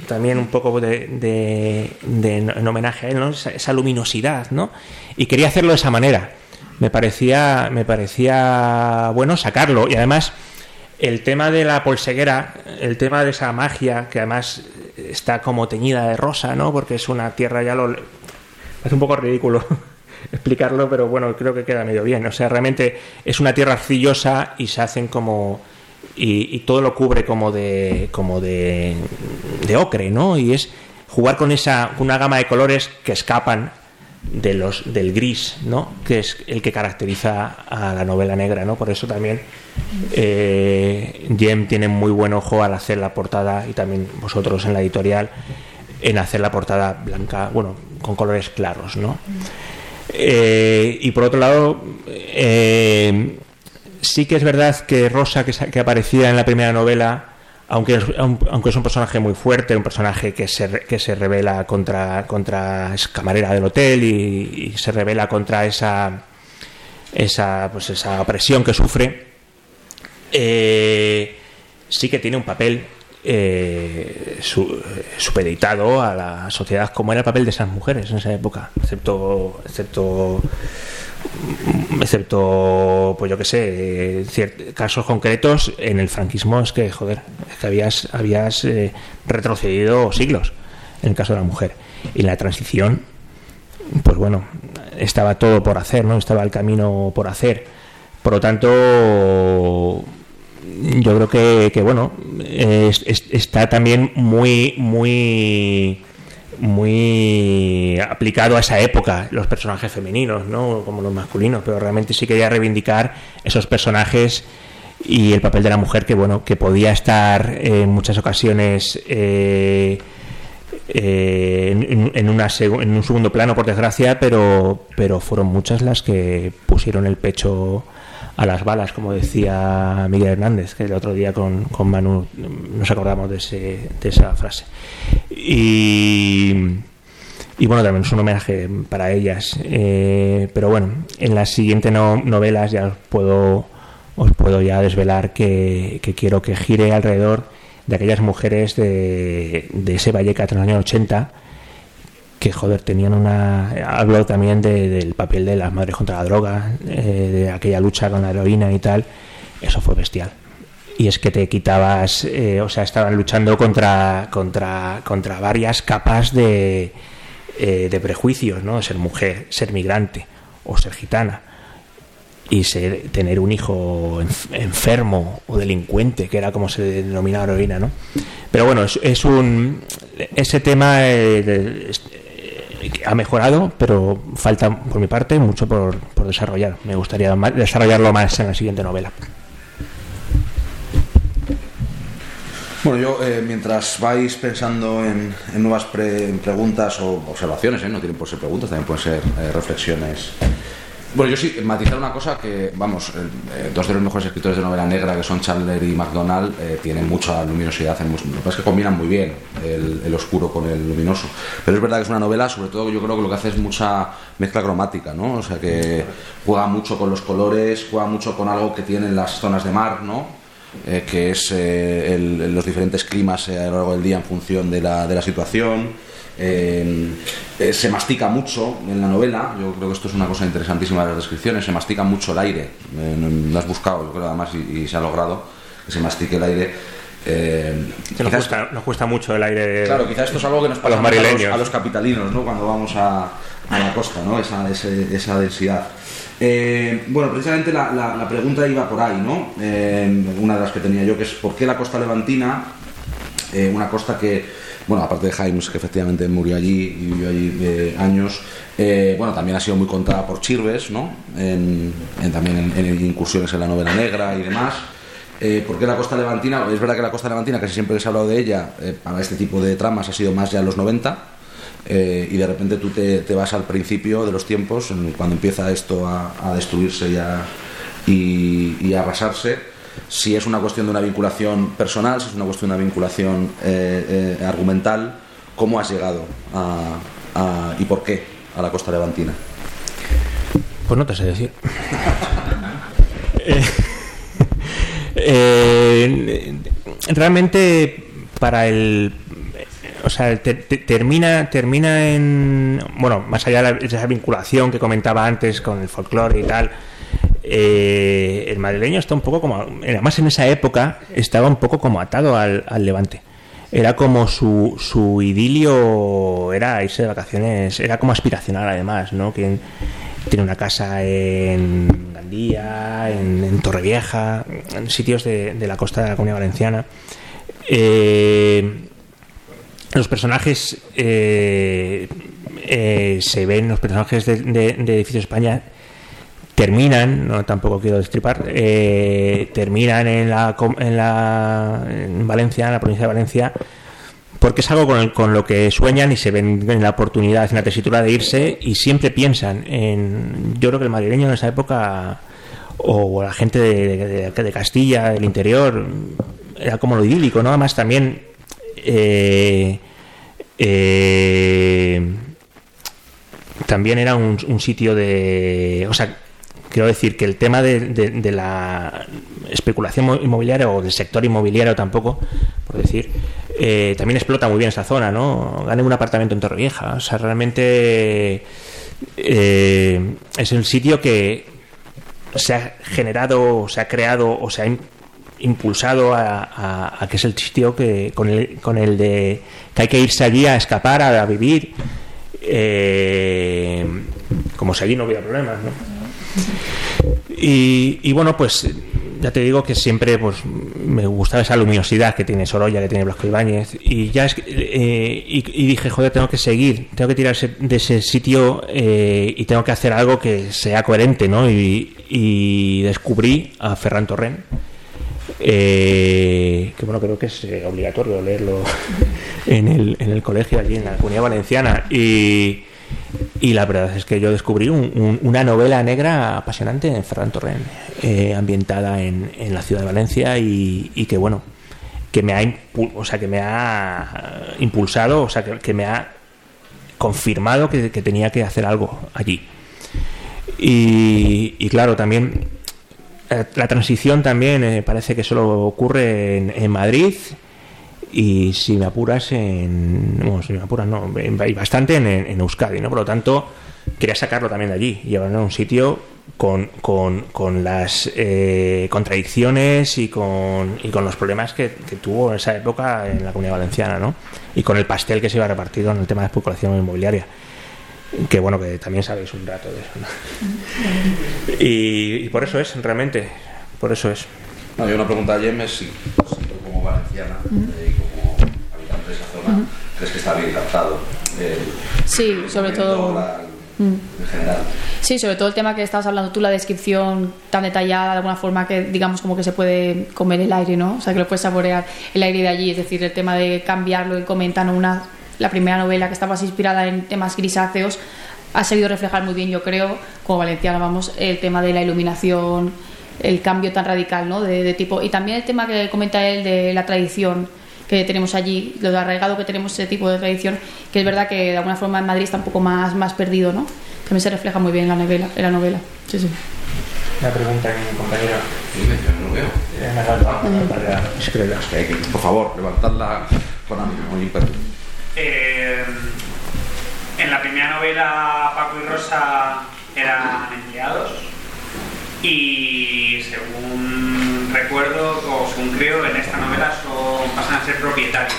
Speaker 7: también un poco de, de, de en homenaje a él ¿no? esa, esa, luminosidad no y quería hacerlo de esa manera me parecía, me parecía bueno sacarlo. Y además, el tema de la polseguera, el tema de esa magia, que además está como teñida de rosa, ¿no? Porque es una tierra ya lo. Es un poco ridículo explicarlo, pero bueno, creo que queda medio bien. O sea, realmente es una tierra arcillosa y se hacen como. Y, todo lo cubre como de. como de. de ocre, ¿no? Y es jugar con esa. una gama de colores que escapan de los del gris, ¿no? Que es el que caracteriza a la novela negra, ¿no? Por eso también eh, Jem tiene muy buen ojo al hacer la portada y también vosotros en la editorial en hacer la portada blanca, bueno, con colores claros, ¿no? Eh, y por otro lado, eh, sí que es verdad que Rosa, que, aparecía en la primera novela, aunque es, aunque es un personaje muy fuerte, un personaje que se, que se revela contra, contra camarera del hotel y, y, se revela contra esa, esa, pues esa opresión que sufre, eh, sí que tiene un papel eh, su, supeditado a la sociedad como era el papel de esas mujeres en esa época, excepto, excepto excepto, pues yo que sé, eh, casos concretos en el franquismo es que, joder, es que habías, habías eh, retrocedido siglos en el caso de la mujer. Y la transición, pues bueno, estaba todo por hacer, ¿no? Estaba el camino por hacer. Por lo tanto, yo creo que, que bueno, es, es, está también muy, muy muy aplicado a esa época, los personajes femeninos, ¿no? como los masculinos, pero realmente sí quería reivindicar esos personajes y el papel de la mujer que bueno que podía estar en muchas ocasiones eh, eh, en, en, una en un segundo plano por desgracia pero pero fueron muchas las que pusieron el pecho a las balas, como decía Miguel Hernández, que el otro día con, con Manu nos acordamos de, ese, de esa frase. Y, y, bueno, también es un homenaje para ellas. Eh, pero bueno, en las siguientes no, novelas ya os puedo, os puedo ya desvelar que, que quiero que gire alrededor de aquellas mujeres de, de ese Vallecas de los años 80 que joder, tenían una... Hablo también de, del papel de las madres contra la droga, eh, de aquella lucha con la heroína y tal, eso fue bestial. Y es que te quitabas, eh, o sea, estaban luchando contra, contra, contra varias capas de, eh, de prejuicios, ¿no? Ser mujer, ser migrante o ser gitana y ser, tener un hijo enfermo o delincuente, que era como se denominaba heroína, ¿no? Pero bueno, es, un ese tema ha mejorado, pero falta por mi parte mucho por, desarrollar. Me gustaría desarrollarlo más en la siguiente novela.
Speaker 4: Bueno, yo eh, mientras vais pensando en, nuevas preguntas o observaciones, ¿eh? no tienen por ser preguntas, también pueden ser eh, reflexiones bueno, yo sí, matizar una cosa que, vamos, eh, dos de los mejores escritores de novela negra, que son Chandler y MacDonald, eh, tienen mucha luminosidad. En, lo que pasa es que combinan muy bien el, oscuro con el luminoso. Pero es verdad que es una novela, sobre todo yo creo que lo que hace es mucha mezcla cromática, ¿no? O sea, que juega mucho con los colores, juega mucho con algo que tienen las zonas de mar, ¿no? Eh, que es eh, los diferentes climas a lo largo del día en función de la, de la situación. Eh, eh, se mastica mucho en la novela, yo creo que esto es una cosa interesantísima de las descripciones, se mastica mucho el aire, eh, lo has buscado, yo creo además, y, y, se ha logrado que se mastique el aire.
Speaker 7: Eh, nos, cuesta, nos, cuesta, mucho el aire.
Speaker 4: Claro, quizás esto es algo que nos pasa a los, a los, a los capitalinos, ¿no? Cuando vamos a, a la costa, ¿no? Esa, ese, esa densidad. Eh, bueno, precisamente la, la, la, pregunta iba por ahí, ¿no? Eh, una de las que tenía yo, que es ¿por qué la costa levantina, eh, una costa que bueno, aparte de Jaimes, que efectivamente murió allí y vivió allí años, eh, bueno, también ha sido muy contada por Chirves, ¿no? También en, incursiones en la novela negra y demás. Eh, ¿Por qué la costa levantina? Es verdad que la costa levantina, casi siempre se ha hablado de ella, eh, para este tipo de tramas ha sido más ya en los 90, eh, y de repente tú te, vas al principio de los tiempos, cuando empieza esto a, destruirse y y, y a arrasarse si es una cuestión de una vinculación personal, si es una cuestión de una vinculación eh, eh, argumental, ¿cómo has llegado a, a, y por qué a la costa levantina?
Speaker 7: Pues no te sé decir. eh, realmente para el... O sea, termina, termina en, bueno, más allá de, esa vinculación que comentaba antes con el folclore y tal, eh, el madrileño está un poco como, además en esa época estaba un poco como atado al, Levante. Era como su, su idilio, era irse de vacaciones, era como aspiracional además, ¿no? Quien tiene una casa en Gandía, en, Torrevieja, en sitios de, la costa de la Comunidad Valenciana. Eh, los personajes eh, se ven, los personajes de, de, de Edificio España terminan, no tampoco quiero destripar, eh, terminan en la, en la en Valencia, en la provincia de Valencia, porque es algo con, con, lo que sueñan y se ven en la oportunidad, en la tesitura de irse y siempre piensan en, yo creo que el madrileño en esa época o la gente de, de, Castilla, del interior, era como lo idílico, ¿no? Además también eh, eh, también era un, un, sitio de... O sea, quiero decir que el tema de, la especulación inmobiliaria o del sector inmobiliario tampoco, por decir, eh, también explota muy bien esa zona, ¿no? Ganen un apartamento en Torrevieja. O sea, realmente eh, es el sitio que se ha generado, se ha creado o se ha impulsado a, que es el sitio que con el, con el de que hay que irse allí a escapar, a, vivir. Eh, como si allí no hubiera problemas, ¿no? Y, bueno, pues ya te digo que siempre pues me gustaba esa luminosidad que tiene Sorolla, que tiene Blasco Ibáñez, y ya es, eh, y, dije, joder, tengo que seguir, tengo que tirarse de ese sitio eh, y tengo que hacer algo que sea coherente, ¿no? Y, descubrí a Ferran Torrent, eh, que bueno, creo que es obligatorio leerlo en el, en el colegio allí en la comunidad valenciana, y y la verdad es que yo descubrí una novela negra apasionante en Ferran Torrent, eh, ambientada en, la ciudad de Valencia y, que bueno, que me ha, o sea, que me ha impulsado, o sea, que, me ha confirmado que, tenía que hacer algo allí. Y, claro, también eh, la transición también eh, parece que solo ocurre en Madrid y si me apuras en bueno, si me apuras no hay bastante en, Euskadi no por lo tanto quería sacarlo también de allí llevarlo a un sitio con, con, con las eh, contradicciones y con, y con los problemas que, tuvo en esa época en la comunidad valenciana ¿no? y con el pastel que se iba repartido en el tema de especulación inmobiliaria. Que bueno que también sabéis un rato de eso y, por eso es realmente por eso es.
Speaker 4: No, yo una pregunta a James si como valenciana ¿Crees que está bien captado?
Speaker 6: sí, sobre todo.
Speaker 4: Mm. En general.
Speaker 6: Sí, sobre todo el tema que estabas hablando tú, la descripción tan detallada, de alguna forma que digamos como que se puede comer el aire, ¿no? O sea, que lo puedes saborear el aire de allí, es decir, el tema de cambiarlo y comentar una la primera novela que estaba inspirada en temas grisáceos ha sabido reflejar muy bien, yo creo, como valenciana, vamos, el tema de la iluminación, el cambio tan radical, ¿no? De, de tipo y también el tema que comenta él de la tradición que tenemos allí, lo de arraigado que tenemos ese tipo de tradición, que es verdad que de alguna forma en Madrid está un poco más, más perdido, ¿no? También se refleja muy bien en la novela. En la novela. Sí, sí.
Speaker 7: Una pregunta compañero.
Speaker 4: Dime, yo no veo. por favor, levantadla con ánimo, muy
Speaker 8: eh, En la primera novela, Paco y Rosa eran empleados y según recuerdo o según creo en esta novela son, pasan a ser propietarios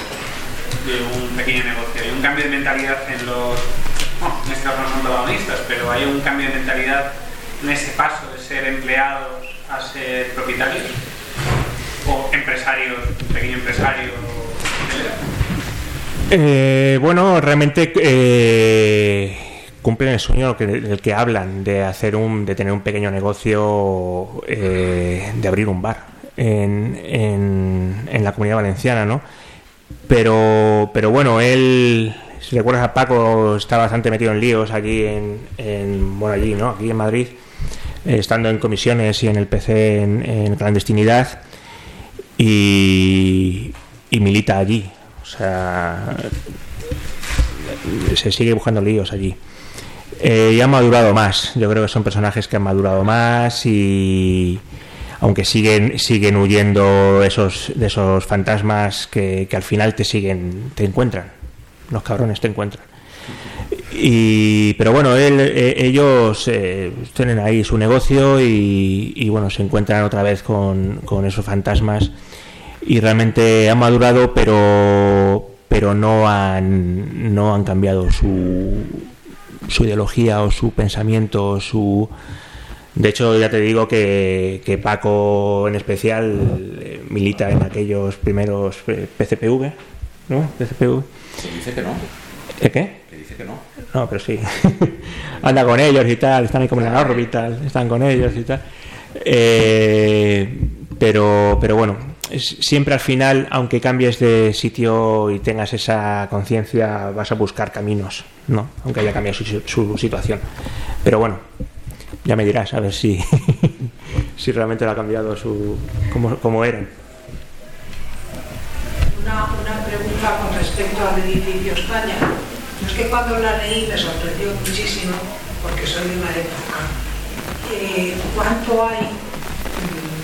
Speaker 8: de un pequeño negocio. Hay un cambio de mentalidad en los, bueno, en este caso no son protagonistas, pero hay un cambio de mentalidad en ese paso de ser empleados a ser propietarios o empresarios, pequeño empresario.
Speaker 7: Eh, bueno, realmente eh, cumplen el sueño del que hablan, de hacer un, de tener un pequeño negocio, eh, de abrir un bar en, en, la comunidad valenciana, ¿no? Pero, pero bueno, él, si recuerdas a Paco, está bastante metido en líos aquí en, bueno, allí, ¿no? Aquí en Madrid, eh, estando en comisiones y en el PC en, clandestinidad y, y milita allí. O sea, se sigue buscando líos allí eh, y han madurado más. Yo creo que son personajes que han madurado más y aunque siguen siguen huyendo esos de esos fantasmas que, al final te siguen te encuentran los cabrones te encuentran. Y, pero bueno, él, eh, ellos eh, tienen ahí su negocio y, y, bueno, se encuentran otra vez con, con, esos fantasmas y realmente han madurado, pero, pero no, han, no han cambiado su, su ideología o su pensamiento o su... De hecho, ya te digo que, que Paco en especial eh, milita en aquellos primeros PCPV, ¿no? PCPV.
Speaker 4: dice que no.
Speaker 7: ¿Eh, ¿Qué?
Speaker 4: Que dice que no.
Speaker 7: No, pero sí. Anda con ellos y tal, están ahí como en la órbita, están con ellos y tal. Eh, pero, pero bueno, siempre al final, aunque cambies de sitio y tengas esa conciencia, vas a buscar caminos, ¿no? Aunque haya cambiado su, su, situación. Pero bueno, ya me dirás a ver si, si realmente lo ha cambiado su como, como eran.
Speaker 10: Una, una pregunta con respecto al edificio España. Es que cuando la leí me sorprendió muchísimo, porque soy de una época. Eh, ¿Cuánto hay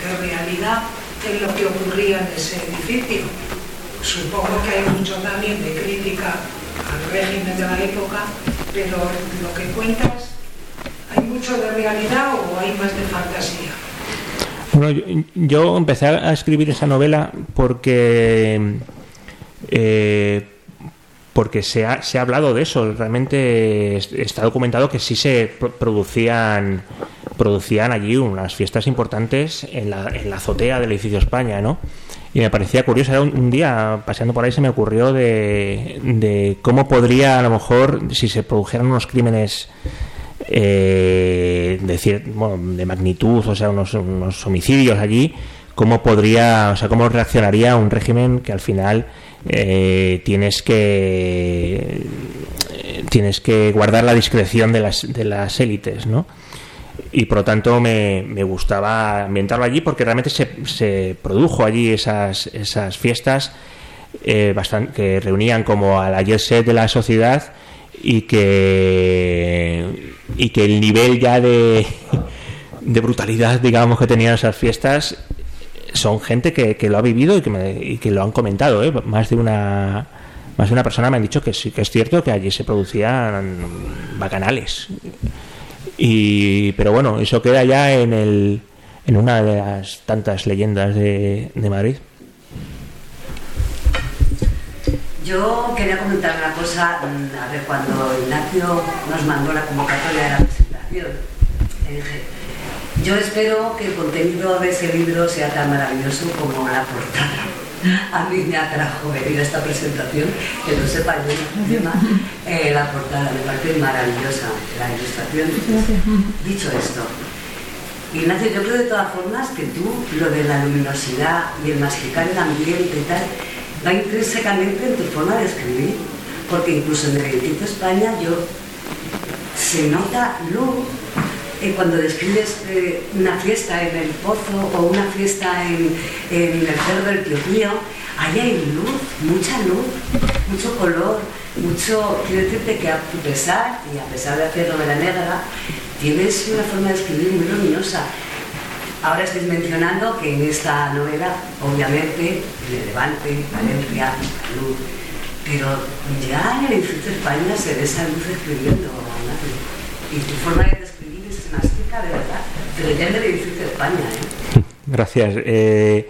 Speaker 10: de realidad lo que ocurría en ese edificio? Supongo que hay mucho también de crítica al régimen de la época, pero lo que cuentas, ¿hay mucho de realidad o hay más de fantasía?
Speaker 7: Bueno, yo, yo empecé a escribir esa novela porque eh, porque se ha, se ha, hablado de eso. Realmente está documentado que sí se producían producían allí unas fiestas importantes en la, en la azotea del edificio España, ¿no? Y me parecía curioso, un, día paseando por ahí se me ocurrió de, de, cómo podría a lo mejor, si se produjeran unos crímenes eh, de, bueno, de magnitud, o sea, unos, unos homicidios allí, cómo podría, o sea, cómo reaccionaría un régimen que al final eh, tienes que tienes que guardar la discreción de las, de las élites, ¿no? Y por lo tanto me, me gustaba ambientarlo allí porque realmente se, se produjo allí esas, esas fiestas eh, que reunían como a la jet set de la sociedad y que, y que el nivel ya de, de brutalidad, digamos, que tenían esas fiestas son gente que, que lo ha vivido y que, me, y que lo han comentado. ¿eh? Más de una más de una persona me han dicho que sí que es cierto que allí se producían bacanales. Y, pero bueno, eso queda ya en, el, en una de las tantas leyendas de, de Madrid.
Speaker 11: Yo quería comentar una cosa, a ver, cuando Ignacio nos mandó la convocatoria de la presentación, le dije, yo espero que el contenido de ese libro sea tan maravilloso como la portada. A mí me atrajo venir a esta presentación, que lo sepa yo, eh, la portada me parece maravillosa, la ilustración. Dicho esto, Ignacio, yo creo de todas formas que tú, lo de la luminosidad y el masticar el ambiente y tal, va intrínsecamente en tu forma de escribir, porque incluso en el edificio España yo se nota luz eh, cuando describes eh, una fiesta en el pozo o una fiesta en, en el cerro del Tío Pío, ahí hay luz, mucha luz, mucho color, mucho, quiero decirte que a pesar, y a pesar de hacer novela negra, tienes una forma de escribir muy luminosa. Ahora estáis mencionando que en esta novela, obviamente, en el Levante, Valencia, luz, pero ya en el edificio de España se ve esa luz escribiendo, y tu forma de de verdad, pero ya en el edificio de España. ¿eh?
Speaker 7: Gracias. Eh,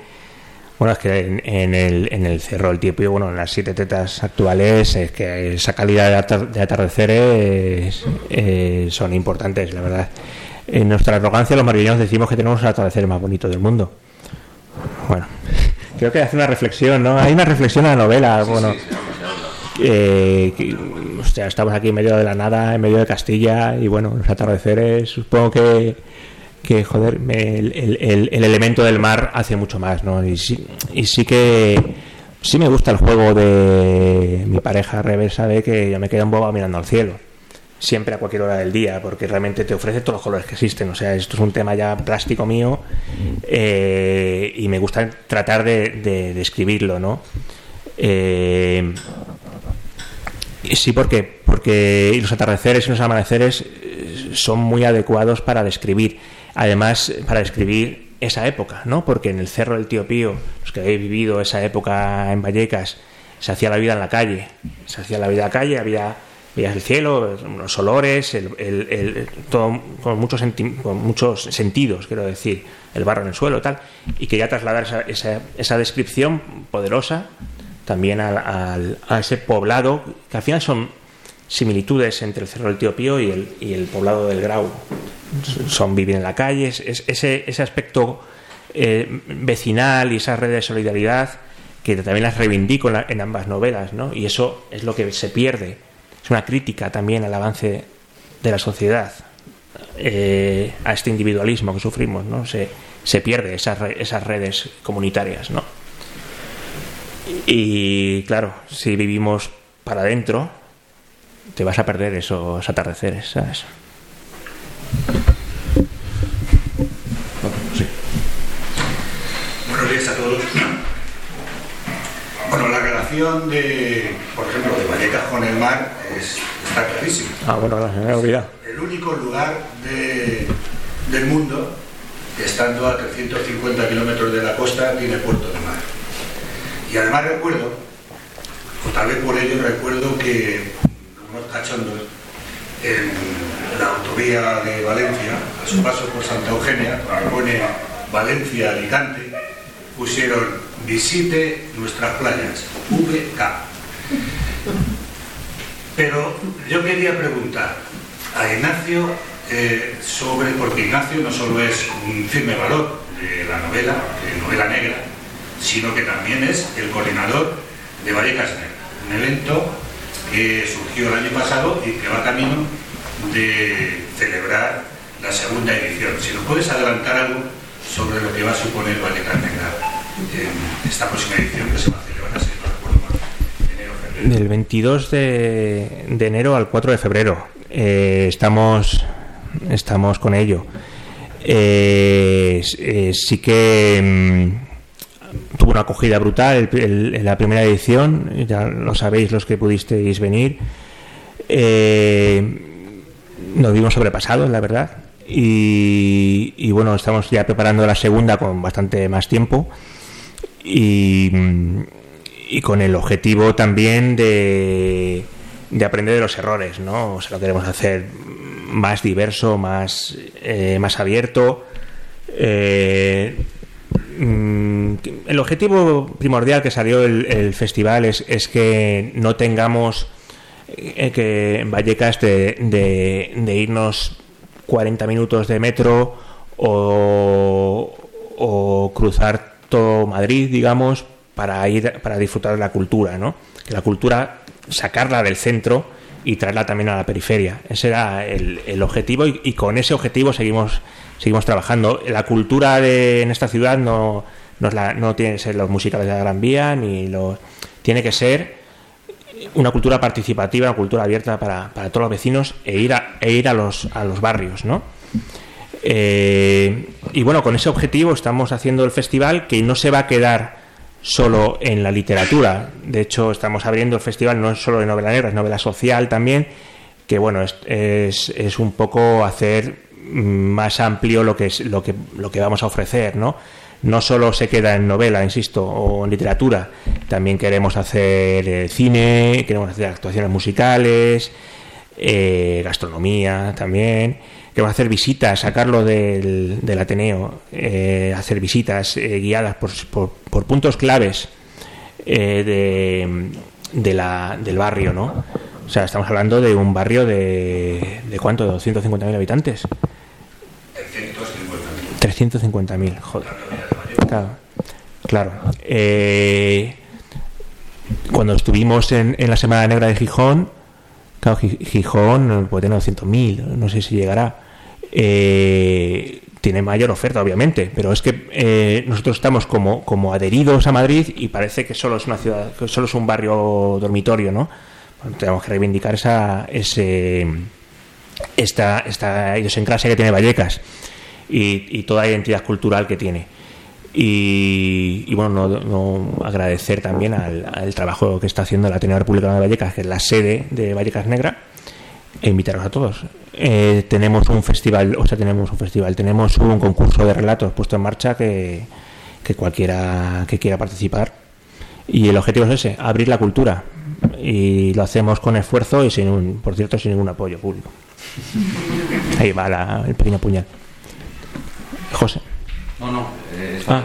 Speaker 7: bueno, es que en, en, el, en el Cerro del Tiempo, bueno, en las siete tetas actuales, es que esa calidad de, atar, de atardeceres eh, son importantes, la verdad. En nuestra arrogancia, los madrileños decimos que tenemos el atardecer más bonito del mundo. Bueno, creo que hace una reflexión, ¿no? Hay una reflexión en la novela, sí, bueno. Sí, sí, eh, estamos aquí en medio de la nada, en medio de Castilla, y bueno, los atardeceres, supongo que joder, el, el, el, elemento del mar hace mucho más, ¿no? Y sí, y sí que sí me gusta el juego de mi pareja Revés sabe que yo me quedo un boba mirando al cielo siempre a cualquier hora del día porque realmente te ofrece todos los colores que existen o sea esto es un tema ya plástico mío eh, y me gusta tratar de, de, de escribirlo no eh, sí porque porque los atardeceres y los amaneceres son muy adecuados para describir además para describir esa época, ¿no? Porque en el Cerro del Tío Pío, los que habéis vivido esa época en Vallecas, se hacía la vida en la calle. Se hacía la vida en la calle, había el cielo, los olores, el, todo con muchos, con muchos sentidos, quiero decir, el barro en el suelo, tal. Y quería trasladar esa, esa, esa descripción poderosa también al- al- a ese poblado, que al final son similitudes entre el Cerro del Tío Pío y el, y el poblado del Grau. Son vivir en la calle, es, es- ese, ese aspecto eh, vecinal y esa red de solidaridad que también las reivindico en, ambas novelas, ¿no? Y eso es lo que se pierde. Es una crítica también al avance de la sociedad, eh, a este individualismo que sufrimos, ¿no? Se, se pierde esas, esas redes comunitarias, ¿no? Y claro, si vivimos para adentro, te vas a perder esos atardeceres, ¿sabes?
Speaker 12: Buenos días a todos. Bueno, la relación de, por ejemplo, de Vallecas con el mar es- está clarísima.
Speaker 7: Ah, bueno, no, se me ha olvidado.
Speaker 12: El único lugar de- del mundo que estando a 350 kilómetros de la costa tiene puerto de mar. Y además recuerdo, o tal vez por ello recuerdo que unos cachondos en la autovía de Valencia, a su paso por Santa Eugenia, pone Valencia-Alicante, pusieron visite nuestras playas, VK. Pero yo quería preguntar a Ignacio eh, sobre, porque Ignacio no solo es un firme valor de la novela, de novela negra, sino que también es el coordinador de Vallecas un evento que surgió el año pasado y que va camino de celebrar la segunda edición. Si nos puedes adelantar algo sobre lo que va a suponer Vallecas en esta próxima edición que se va a celebrar, si no recuerdo enero, febrero.
Speaker 7: Del 22 de, de enero al 4 de febrero. Eh, estamos, estamos con ello. Eh, eh, sí que mm, tuvo una acogida brutal en la primera edición, ya lo sabéis los que pudisteis venir. Eh, nos vimos sobrepasados, la verdad. Y, bueno, estamos ya preparando la segunda con bastante más tiempo. Y, y con el objetivo también de, de aprender de los errores, ¿no? O sea, lo queremos hacer más diverso, más, eh, más abierto. Eh, mm, el objetivo primordial que salió el, festival es, que no tengamos eh, que en Vallecas de, de- de irnos 40 minutos de metro o, cruzar todo Madrid, digamos, para ir para disfrutar de la cultura, ¿no? Que la cultura sacarla del centro y traerla también a la periferia. Ese era el, objetivo y con ese objetivo seguimos seguimos trabajando. La cultura de, en esta ciudad no, no, es la- no tiene que ser los musicales de la Gran Vía ni los tiene que ser una cultura participativa, una cultura abierta para, para todos los vecinos e ir a, e ir a los a los barrios, ¿no? Eh, y bueno, con ese objetivo estamos haciendo el festival que no se va a quedar solo en la literatura. De hecho, estamos abriendo el festival no es solo de novela negra, es novela social también, que bueno, es, es, un poco hacer más amplio lo que es lo que lo que vamos a ofrecer, ¿no? No solo se queda en novela, insisto, o en literatura, también queremos hacer eh, cine, queremos hacer actuaciones musicales, eh, gastronomía también. Queremos hacer visitas, sacarlo del, del Ateneo, eh, hacer visitas eh, guiadas por, por- puntos claves eh, de, de la, del barrio, ¿no? O sea, estamos hablando de un barrio de, ¿de cuánto? ¿De 250.000 habitantes? 350.000, joder. Claro, claro. Eh, cuando estuvimos en, en la Semana Negra de Gijón, claro, Gi- Gijón puede tener 200.000, no sé si llegará. Eh, tiene mayor oferta, obviamente, pero es que eh, nosotros estamos como, como adheridos a Madrid y parece que solo es una ciudad, que solo es un barrio dormitorio, ¿no? Bueno, tenemos que reivindicar esa, ese, esta, esta idiosincrasia que tiene Vallecas y, y toda identidad cultural que tiene. Y, y bueno, no, no agradecer también al, al trabajo que está haciendo la Ateneo Republicana de Vallecas, que es la sede de Vallecas Negra, e invitaros a todos. Eh, tenemos un festival, o sea, tenemos un festival, tenemos un concurso de relatos puesto en marcha que, que cualquiera que quiera participar Y el objetivo es ese, abrir la cultura. Y lo hacemos con esfuerzo y sin un, por cierto, sin ningún apoyo público. Ahí va la- el pequeño puñal. José.
Speaker 4: No, no, eh,
Speaker 7: Ah.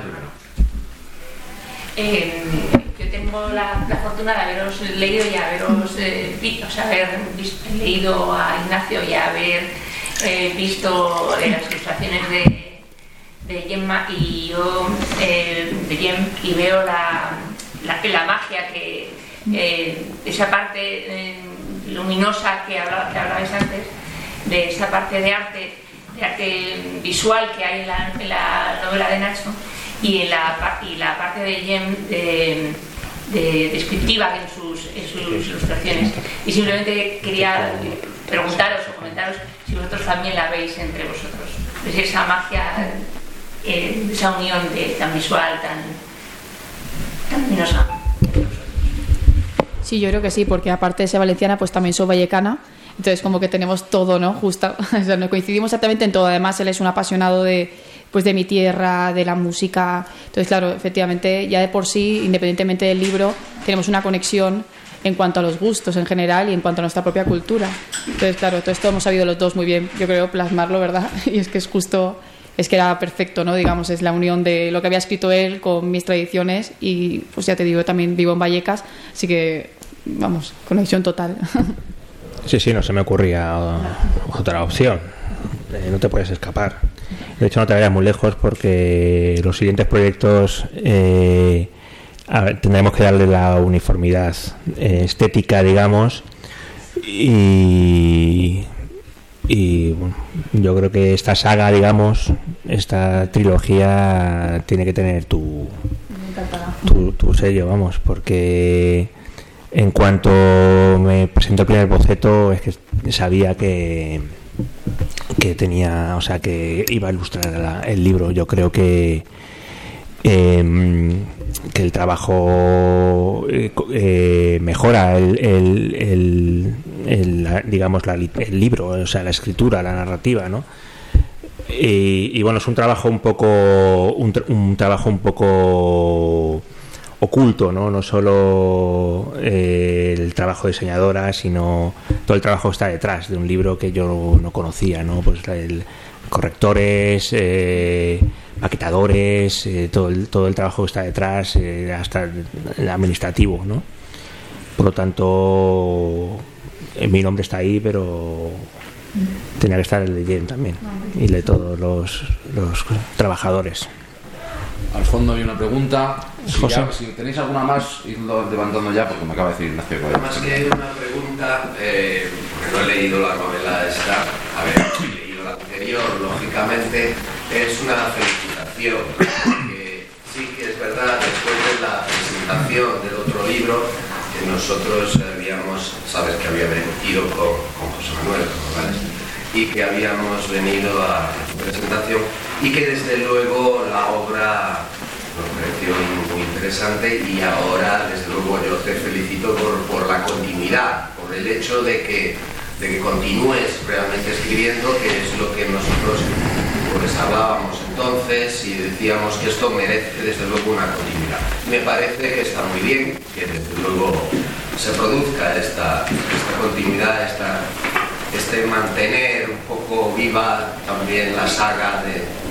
Speaker 13: Eh, yo tengo la, la fortuna de haberos leído y haberos eh, vi- o sea, haber vis- leído a Ignacio y haber eh, visto eh, las ilustraciones de, de Gemma y yo eh, de Gem y veo la, la, la magia que eh, esa parte eh, luminosa que, habla- que hablabais antes de esa parte de arte de arte visual que hay en la, en la novela de Nacho y en la, y la parte de Jem de, de- descriptiva en sus, en sus ilustraciones. Y simplemente quería preguntaros o comentaros si vosotros también la veis entre vosotros. ¿Veis esa magia, eh, esa unión de, tan visual, tan, tan luminosa?
Speaker 6: Sí, yo creo que sí, porque aparte de ser valenciana, pues también soy vallecana. Entonces, como que tenemos todo, ¿no? Justo, o sea, nos coincidimos exactamente en todo. Además, él es un apasionado de, pues, de mi tierra, de la música. Entonces, claro, efectivamente, ya de por sí, independientemente del libro, tenemos una conexión en cuanto a los gustos en general y en cuanto a nuestra propia cultura. Entonces, claro, todo esto hemos sabido los dos muy bien, yo creo, plasmarlo, ¿verdad? Y es que es justo, es que era perfecto, ¿no? Digamos, es la unión de lo que había escrito él con mis tradiciones y, pues ya te digo, también vivo en Vallecas, así que, vamos, conexión total.
Speaker 7: Sí, sí, no se me ocurría otra opción. Eh, no te puedes escapar. De hecho, no te vayas muy lejos porque los siguientes proyectos eh, a ver, tendremos que darle la uniformidad eh, estética, digamos. Y, y bueno, yo creo que esta saga, digamos, esta trilogía tiene que tener tu, tu, tu sello, vamos, porque en cuanto me presentó el primer boceto es que sabía que que tenía, o sea, que iba a ilustrar el libro. Yo creo que em, que el trabajo eh, eh, mejora el, digamos el libro, o sea, la escritura, la narrativa, ¿no? Y, bueno, es un trabajo un poco un trabajo un poco oculto, ¿no? No solo eh, el trabajo de diseñadora, sino todo el trabajo que está detrás de un libro que yo no conocía, ¿no? Pues correctores, eh, maquetadores, eh, todo, el, todo el trabajo que está detrás, hasta el, administrativo, ¿no? Por lo tanto, mi nombre está ahí, pero tenía que estar el de Jen también y de todos los, los trabajadores.
Speaker 4: Al fondo hay una pregunta. Si,
Speaker 7: José.
Speaker 4: ya- si tenéis alguna más, idlo levantando ya, porque me acaba de decir Ignacio. que-
Speaker 14: Más que una pregunta, eh, porque no he leído la novela esta, a ver, he leído la anterior, lógicamente es una felicitación, porque sí que es verdad, después de la presentación del otro libro, que nosotros habíamos, sabes que había venido con, con José Manuel, ¿vale? y que habíamos venido a tu presentación, y que desde luego la obra nos pareció muy interesante y ahora, desde luego, yo te felicito por, por la continuidad, por el hecho de que, de que continúes realmente escribiendo, que es lo que nosotros pues, hablábamos entonces y decíamos que esto merece desde luego una continuidad. Me parece que está muy bien que desde luego se produzca esta, continuidad, esta, este mantener un poco viva también la saga de,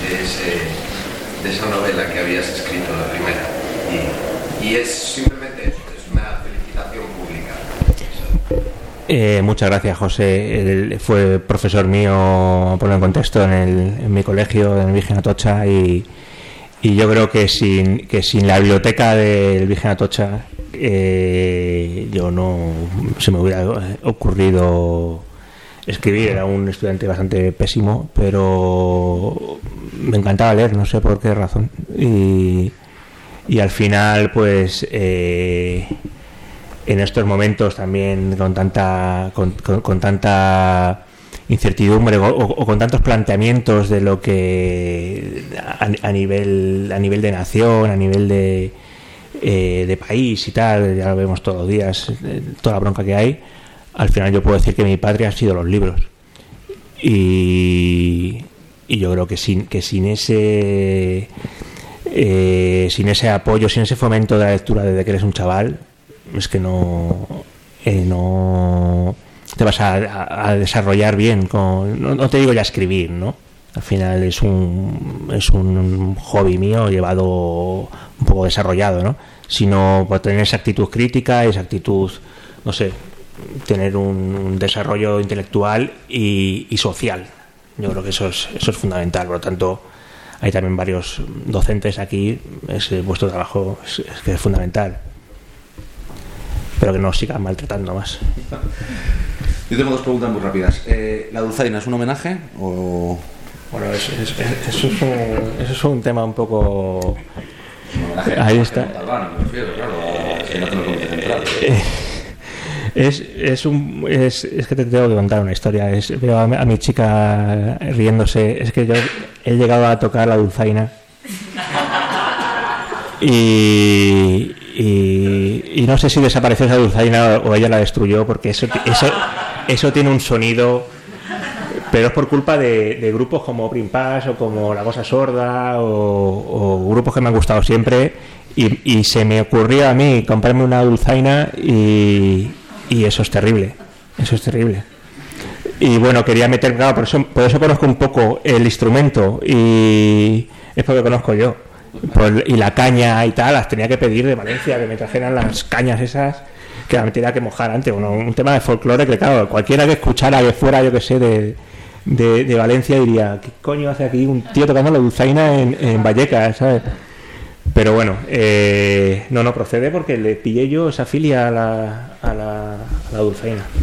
Speaker 14: de ese de esa novela que habías escrito, la primera. Y, es simplemente eso, es una felicitación pública.
Speaker 7: Eh, muchas gracias, José. Él fue profesor mío, por en contexto, en, el, mi colegio, en el Virgen Atocha, y, y yo creo que sin, que sin la biblioteca del Virgen Atocha, eh, yo no se me hubiera ocurrido escribir. Era un estudiante bastante pésimo, pero me encantaba leer, no sé por qué razón. Y, al final, pues. eh, en estos momentos también con tanta con, con- tanta incertidumbre o, o con tantos planteamientos de lo que a, a nivel a nivel de nación a nivel de eh, de país y tal ya lo vemos todos los días eh, toda la bronca que hay al final yo puedo decir que mi patria han sido los libros y, y yo creo que sin que sin ese eh, sin ese apoyo, sin ese fomento de la lectura desde que eres un chaval, es que no, eh, no te vas a, desarrollar bien. No, no te digo ya escribir, ¿no? Al final es un, es un hobby mío llevado un poco desarrollado, ¿no? Sino por tener esa actitud crítica, esa actitud, no sé, tener un, un desarrollo intelectual y, y social. Yo creo que eso es, eso es fundamental. Por lo tanto, hay también varios docentes aquí, es, vuestro trabajo es, es que es fundamental. Pero que no os sigan maltratando más.
Speaker 4: Yo tengo dos preguntas muy rápidas. Eh, ¿La dulzaina es un homenaje o...?
Speaker 7: Bueno, es- es- es- eso, es un, eso es un tema un poco... Ahí está. Eh, Es, es, un, es, es que te tengo que contar una historia. Es, veo a, a mi chica riéndose. Es que yo he llegado a tocar la dulzaina. Y, y, no sé si desapareció esa dulzaina o ella la destruyó, porque eso, eso, eso tiene un sonido. Pero es por culpa de, grupos como Open Pass o como La Cosa Sorda o, o grupos que me han gustado siempre. Y, y se me ocurrió a mí comprarme una dulzaina y, y eso es terrible. Eso es terrible. Y bueno, quería meter, claro, por eso, por eso conozco un poco el instrumento y es porque conozco yo. Por- y la caña y tal, las tenía que pedir de Valencia, que me trajeran las cañas esas, que la me tenía que mojar antes. Bueno, un tema de folclore que, claro, cualquiera que escuchara que fuera, yo que sé, de, de, de Valencia diría, ¿qué coño hace aquí un tío tocando la dulzaina en, en Vallecas, ¿sabes? Pero bueno, eh, no, no procede porque le pillé yo esa filia a la, a la, a la.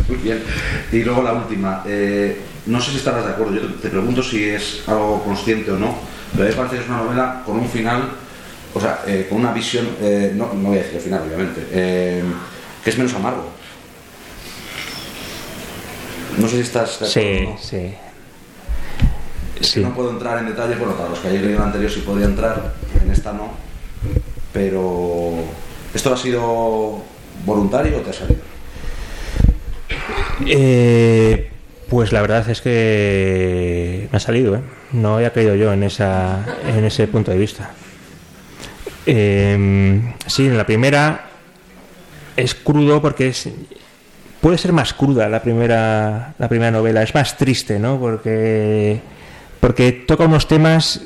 Speaker 4: Muy bien. Y luego la última. eh, no sé si estarás de acuerdo. Yo te, te pregunto si es algo consciente o no. Pero a mí me parece que es una novela con un final, o sea, eh, con una visión, eh, no, no voy a decir el final, obviamente, que es menos amargo. No sé si estás de acuerdo.
Speaker 7: Sí,
Speaker 4: o no.
Speaker 7: sí.
Speaker 4: Es que no puedo entrar en detalles, bueno, para los que hayáis leído la anterior sí podía entrar, en esta no. Pero, ¿esto ha sido voluntario o te ha salido?
Speaker 7: Eh, pues la verdad es que me ha salido, ¿eh? No había caído yo en, esa, en ese punto de vista. Eh, sí, en la primera es crudo porque es puede ser más cruda la primera la primera novela, es más triste, ¿no? Porque porque toca unos temas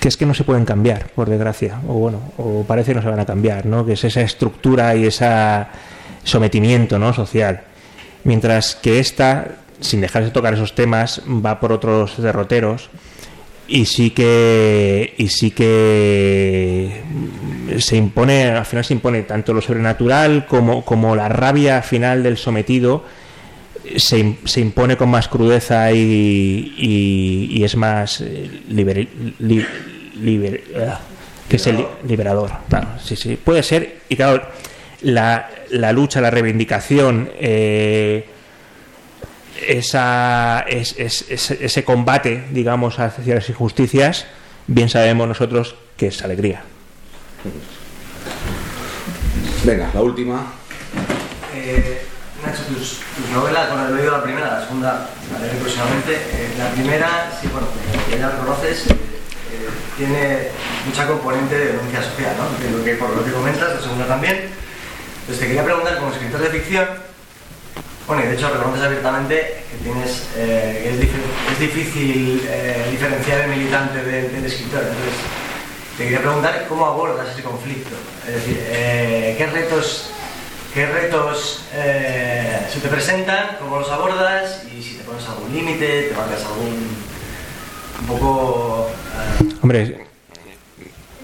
Speaker 7: que es que no se pueden cambiar, por desgracia, o bueno, o parece que no se van a cambiar, ¿no? Que es esa estructura y ese sometimiento, ¿no? Social. Mientras que esta, sin dejar de tocar esos temas, va por otros derroteros y sí que y sí que se impone, al final se impone tanto lo sobrenatural como, como la rabia final del sometido se, se impone con más crudeza y, y- y es más eh, liber- li- liber- ah, que es el li- liberador. Claro, sí, sí, puede ser. Y claro, la, la lucha, la reivindicación, eh, esa, es- es- es- ese combate, digamos, hacia las injusticias, bien sabemos nosotros que es alegría.
Speaker 4: Venga, la última.
Speaker 15: Eh, Tus, novelas, bueno, he leído la primera, la segunda la leeré próximamente. Eh, la primera, sí, bueno, como ya la conoces, eh, eh, tiene mucha componente de denuncia social, ¿no? Que, por lo que comentas, la segunda también. Entonces te quería preguntar, como escritor de ficción, bueno, y de hecho reconoces abiertamente que tienes, que es, dif- es difícil diferenciar el militante del, escritor. Entonces, te quería preguntar cómo abordas ese conflicto. Es decir, ¿qué retos, qué retos eh, se te presentan, cómo los abordas y si te pones algún límite, te marcas algún un poco... eh,
Speaker 7: Hombre,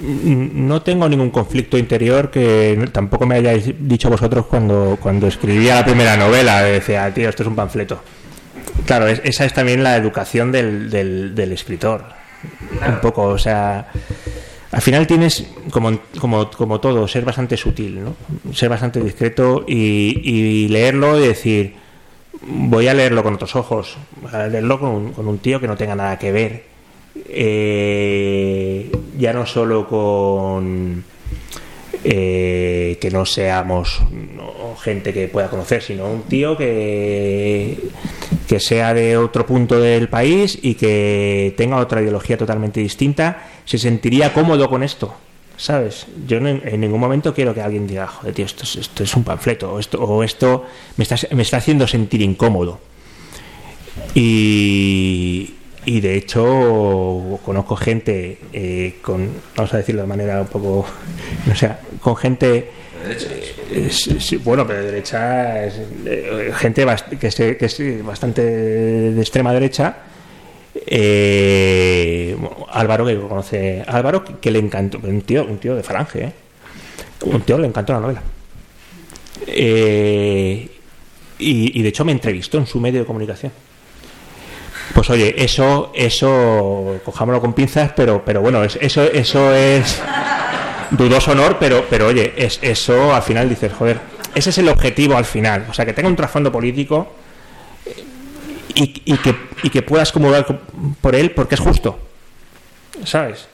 Speaker 7: no tengo ningún conflicto interior que tampoco me hayáis dicho vosotros cuando, cuando escribía la primera novela. Decía, tío, esto es un panfleto. Claro, es- esa es también la educación del, del- del escritor. Un poco, o sea, al final tienes, como, como, como todo, ser bastante sutil, ¿no? Ser bastante discreto y, leerlo y decir, voy a leerlo con otros ojos, voy a leerlo con un, con un tío que no tenga nada que ver. Eh, ya no solo con eh, que no seamos no, gente que pueda conocer, sino un tío que, que sea de otro punto del país y que tenga otra ideología totalmente distinta, se sentiría cómodo con esto. ¿Sabes? Yo en, en ningún momento quiero que alguien diga, joder, tío, esto es, esto es un panfleto, o esto, o esto me, está, me está haciendo sentir incómodo. Y, de hecho conozco gente eh, con, vamos a decirlo de manera un poco, no sé, con gente eh, sí, bueno, pero de derecha es, eh, gente que es bastante de extrema derecha. Eh, Álvaro, que conoce Álvaro, que, le encantó, un tío, un tío de falange, ¿eh? un tío le encantó la novela. Eh, y, de hecho me entrevistó en su medio de comunicación. Pues oye, eso, eso, cojámoslo con pinzas, pero, pero bueno, es- eso, eso es dudoso honor, pero, pero oye, es, eso al final dices, joder, ese es el objetivo al final, o sea, que tenga un trasfondo político y, y que, y que puedas comulgar co- por él porque es justo, ¿sabes?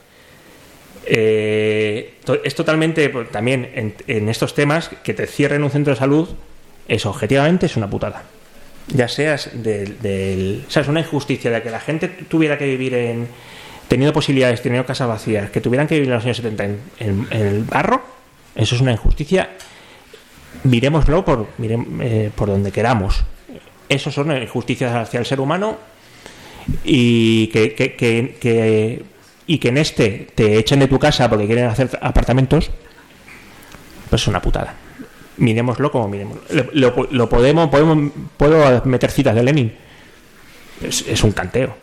Speaker 7: Eh, es totalmente, pues, también en, estos temas, que te cierren un centro de salud, es objetivamente es una putada. Ya seas del, del- o es una injusticia de que la gente tuviera que vivir en, teniendo posibilidades, teniendo casas vacías, que tuvieran que vivir en los años 70 en, en- en el barro, eso es una injusticia. Miremoslo por, mirem- eh, por donde queramos. Eso son injusticias hacia el ser humano y que, que- que- y que en este te echen de tu casa porque quieren hacer apartamentos, pues es una putada. Miremoslo como miremos. Lo, lo- lo podemos, podemos, puedo meter citas de Lenin. Es, es un canteo.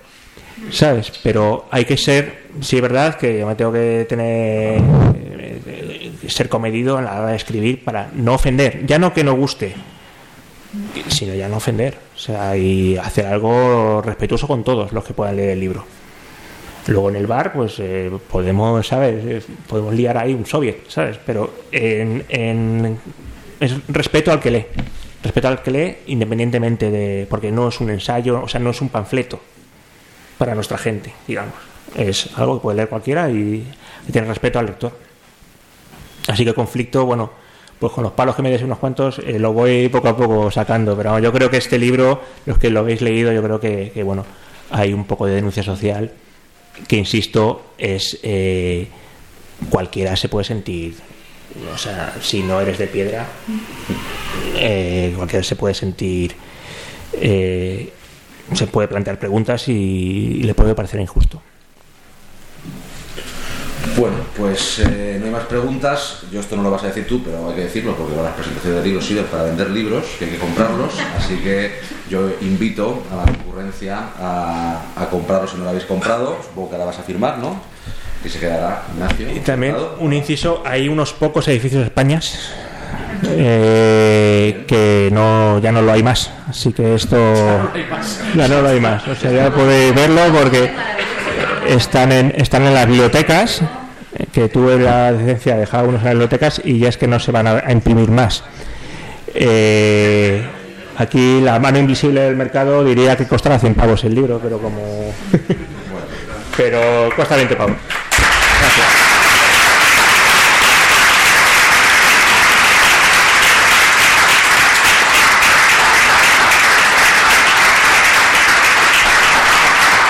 Speaker 7: ¿Sabes? Pero hay que ser, sí es verdad que yo me tengo que tener, eh, eh, ser comedido a la hora de escribir para no ofender, ya no que no guste, sino ya no ofender, o sea, y hacer algo respetuoso con todos los que puedan leer el libro. Luego en el bar, pues eh, podemos, ¿sabes? Eh, Podemos liar ahí un soviet, ¿sabes? Pero en, en- es respeto al que lee, respeto al que lee independientemente de, porque no es un ensayo, o sea, no es un panfleto para nuestra gente, digamos. Es algo que puede leer cualquiera y, tener respeto al lector. Así que conflicto, bueno, pues con los palos que me des unos cuantos eh, lo voy poco a poco sacando, pero yo creo que este libro, los que lo habéis leído, yo creo que, bueno, hay un poco de denuncia social que, insisto, es eh, cualquiera se puede sentir, o sea, si no eres de piedra, eh, cualquiera se puede sentir, eh, se puede plantear preguntas y le puede parecer injusto.
Speaker 4: Bueno, pues eh, no hay más preguntas. Yo esto no lo vas a decir tú, pero hay que decirlo porque las presentaciones de libros sirven para vender libros, que hay que comprarlos. Así que yo invito a la concurrencia a, a comprarlos si no lo habéis comprado. Supongo que ahora vas a firmar, ¿no? Y se quedará Ignacio.
Speaker 7: Y también un inciso, hay unos pocos edificios de España eh, que no ya no lo hay más, así que esto ya no lo hay más. O sea, ya podéis verlo porque están en están en las bibliotecas que tuve la decencia de dejar algunos en las bibliotecas y ya es que no se van a, imprimir más. Eh, aquí la mano invisible del mercado diría que costará 100 pavos el libro, pero como pero cuesta 20 pavos.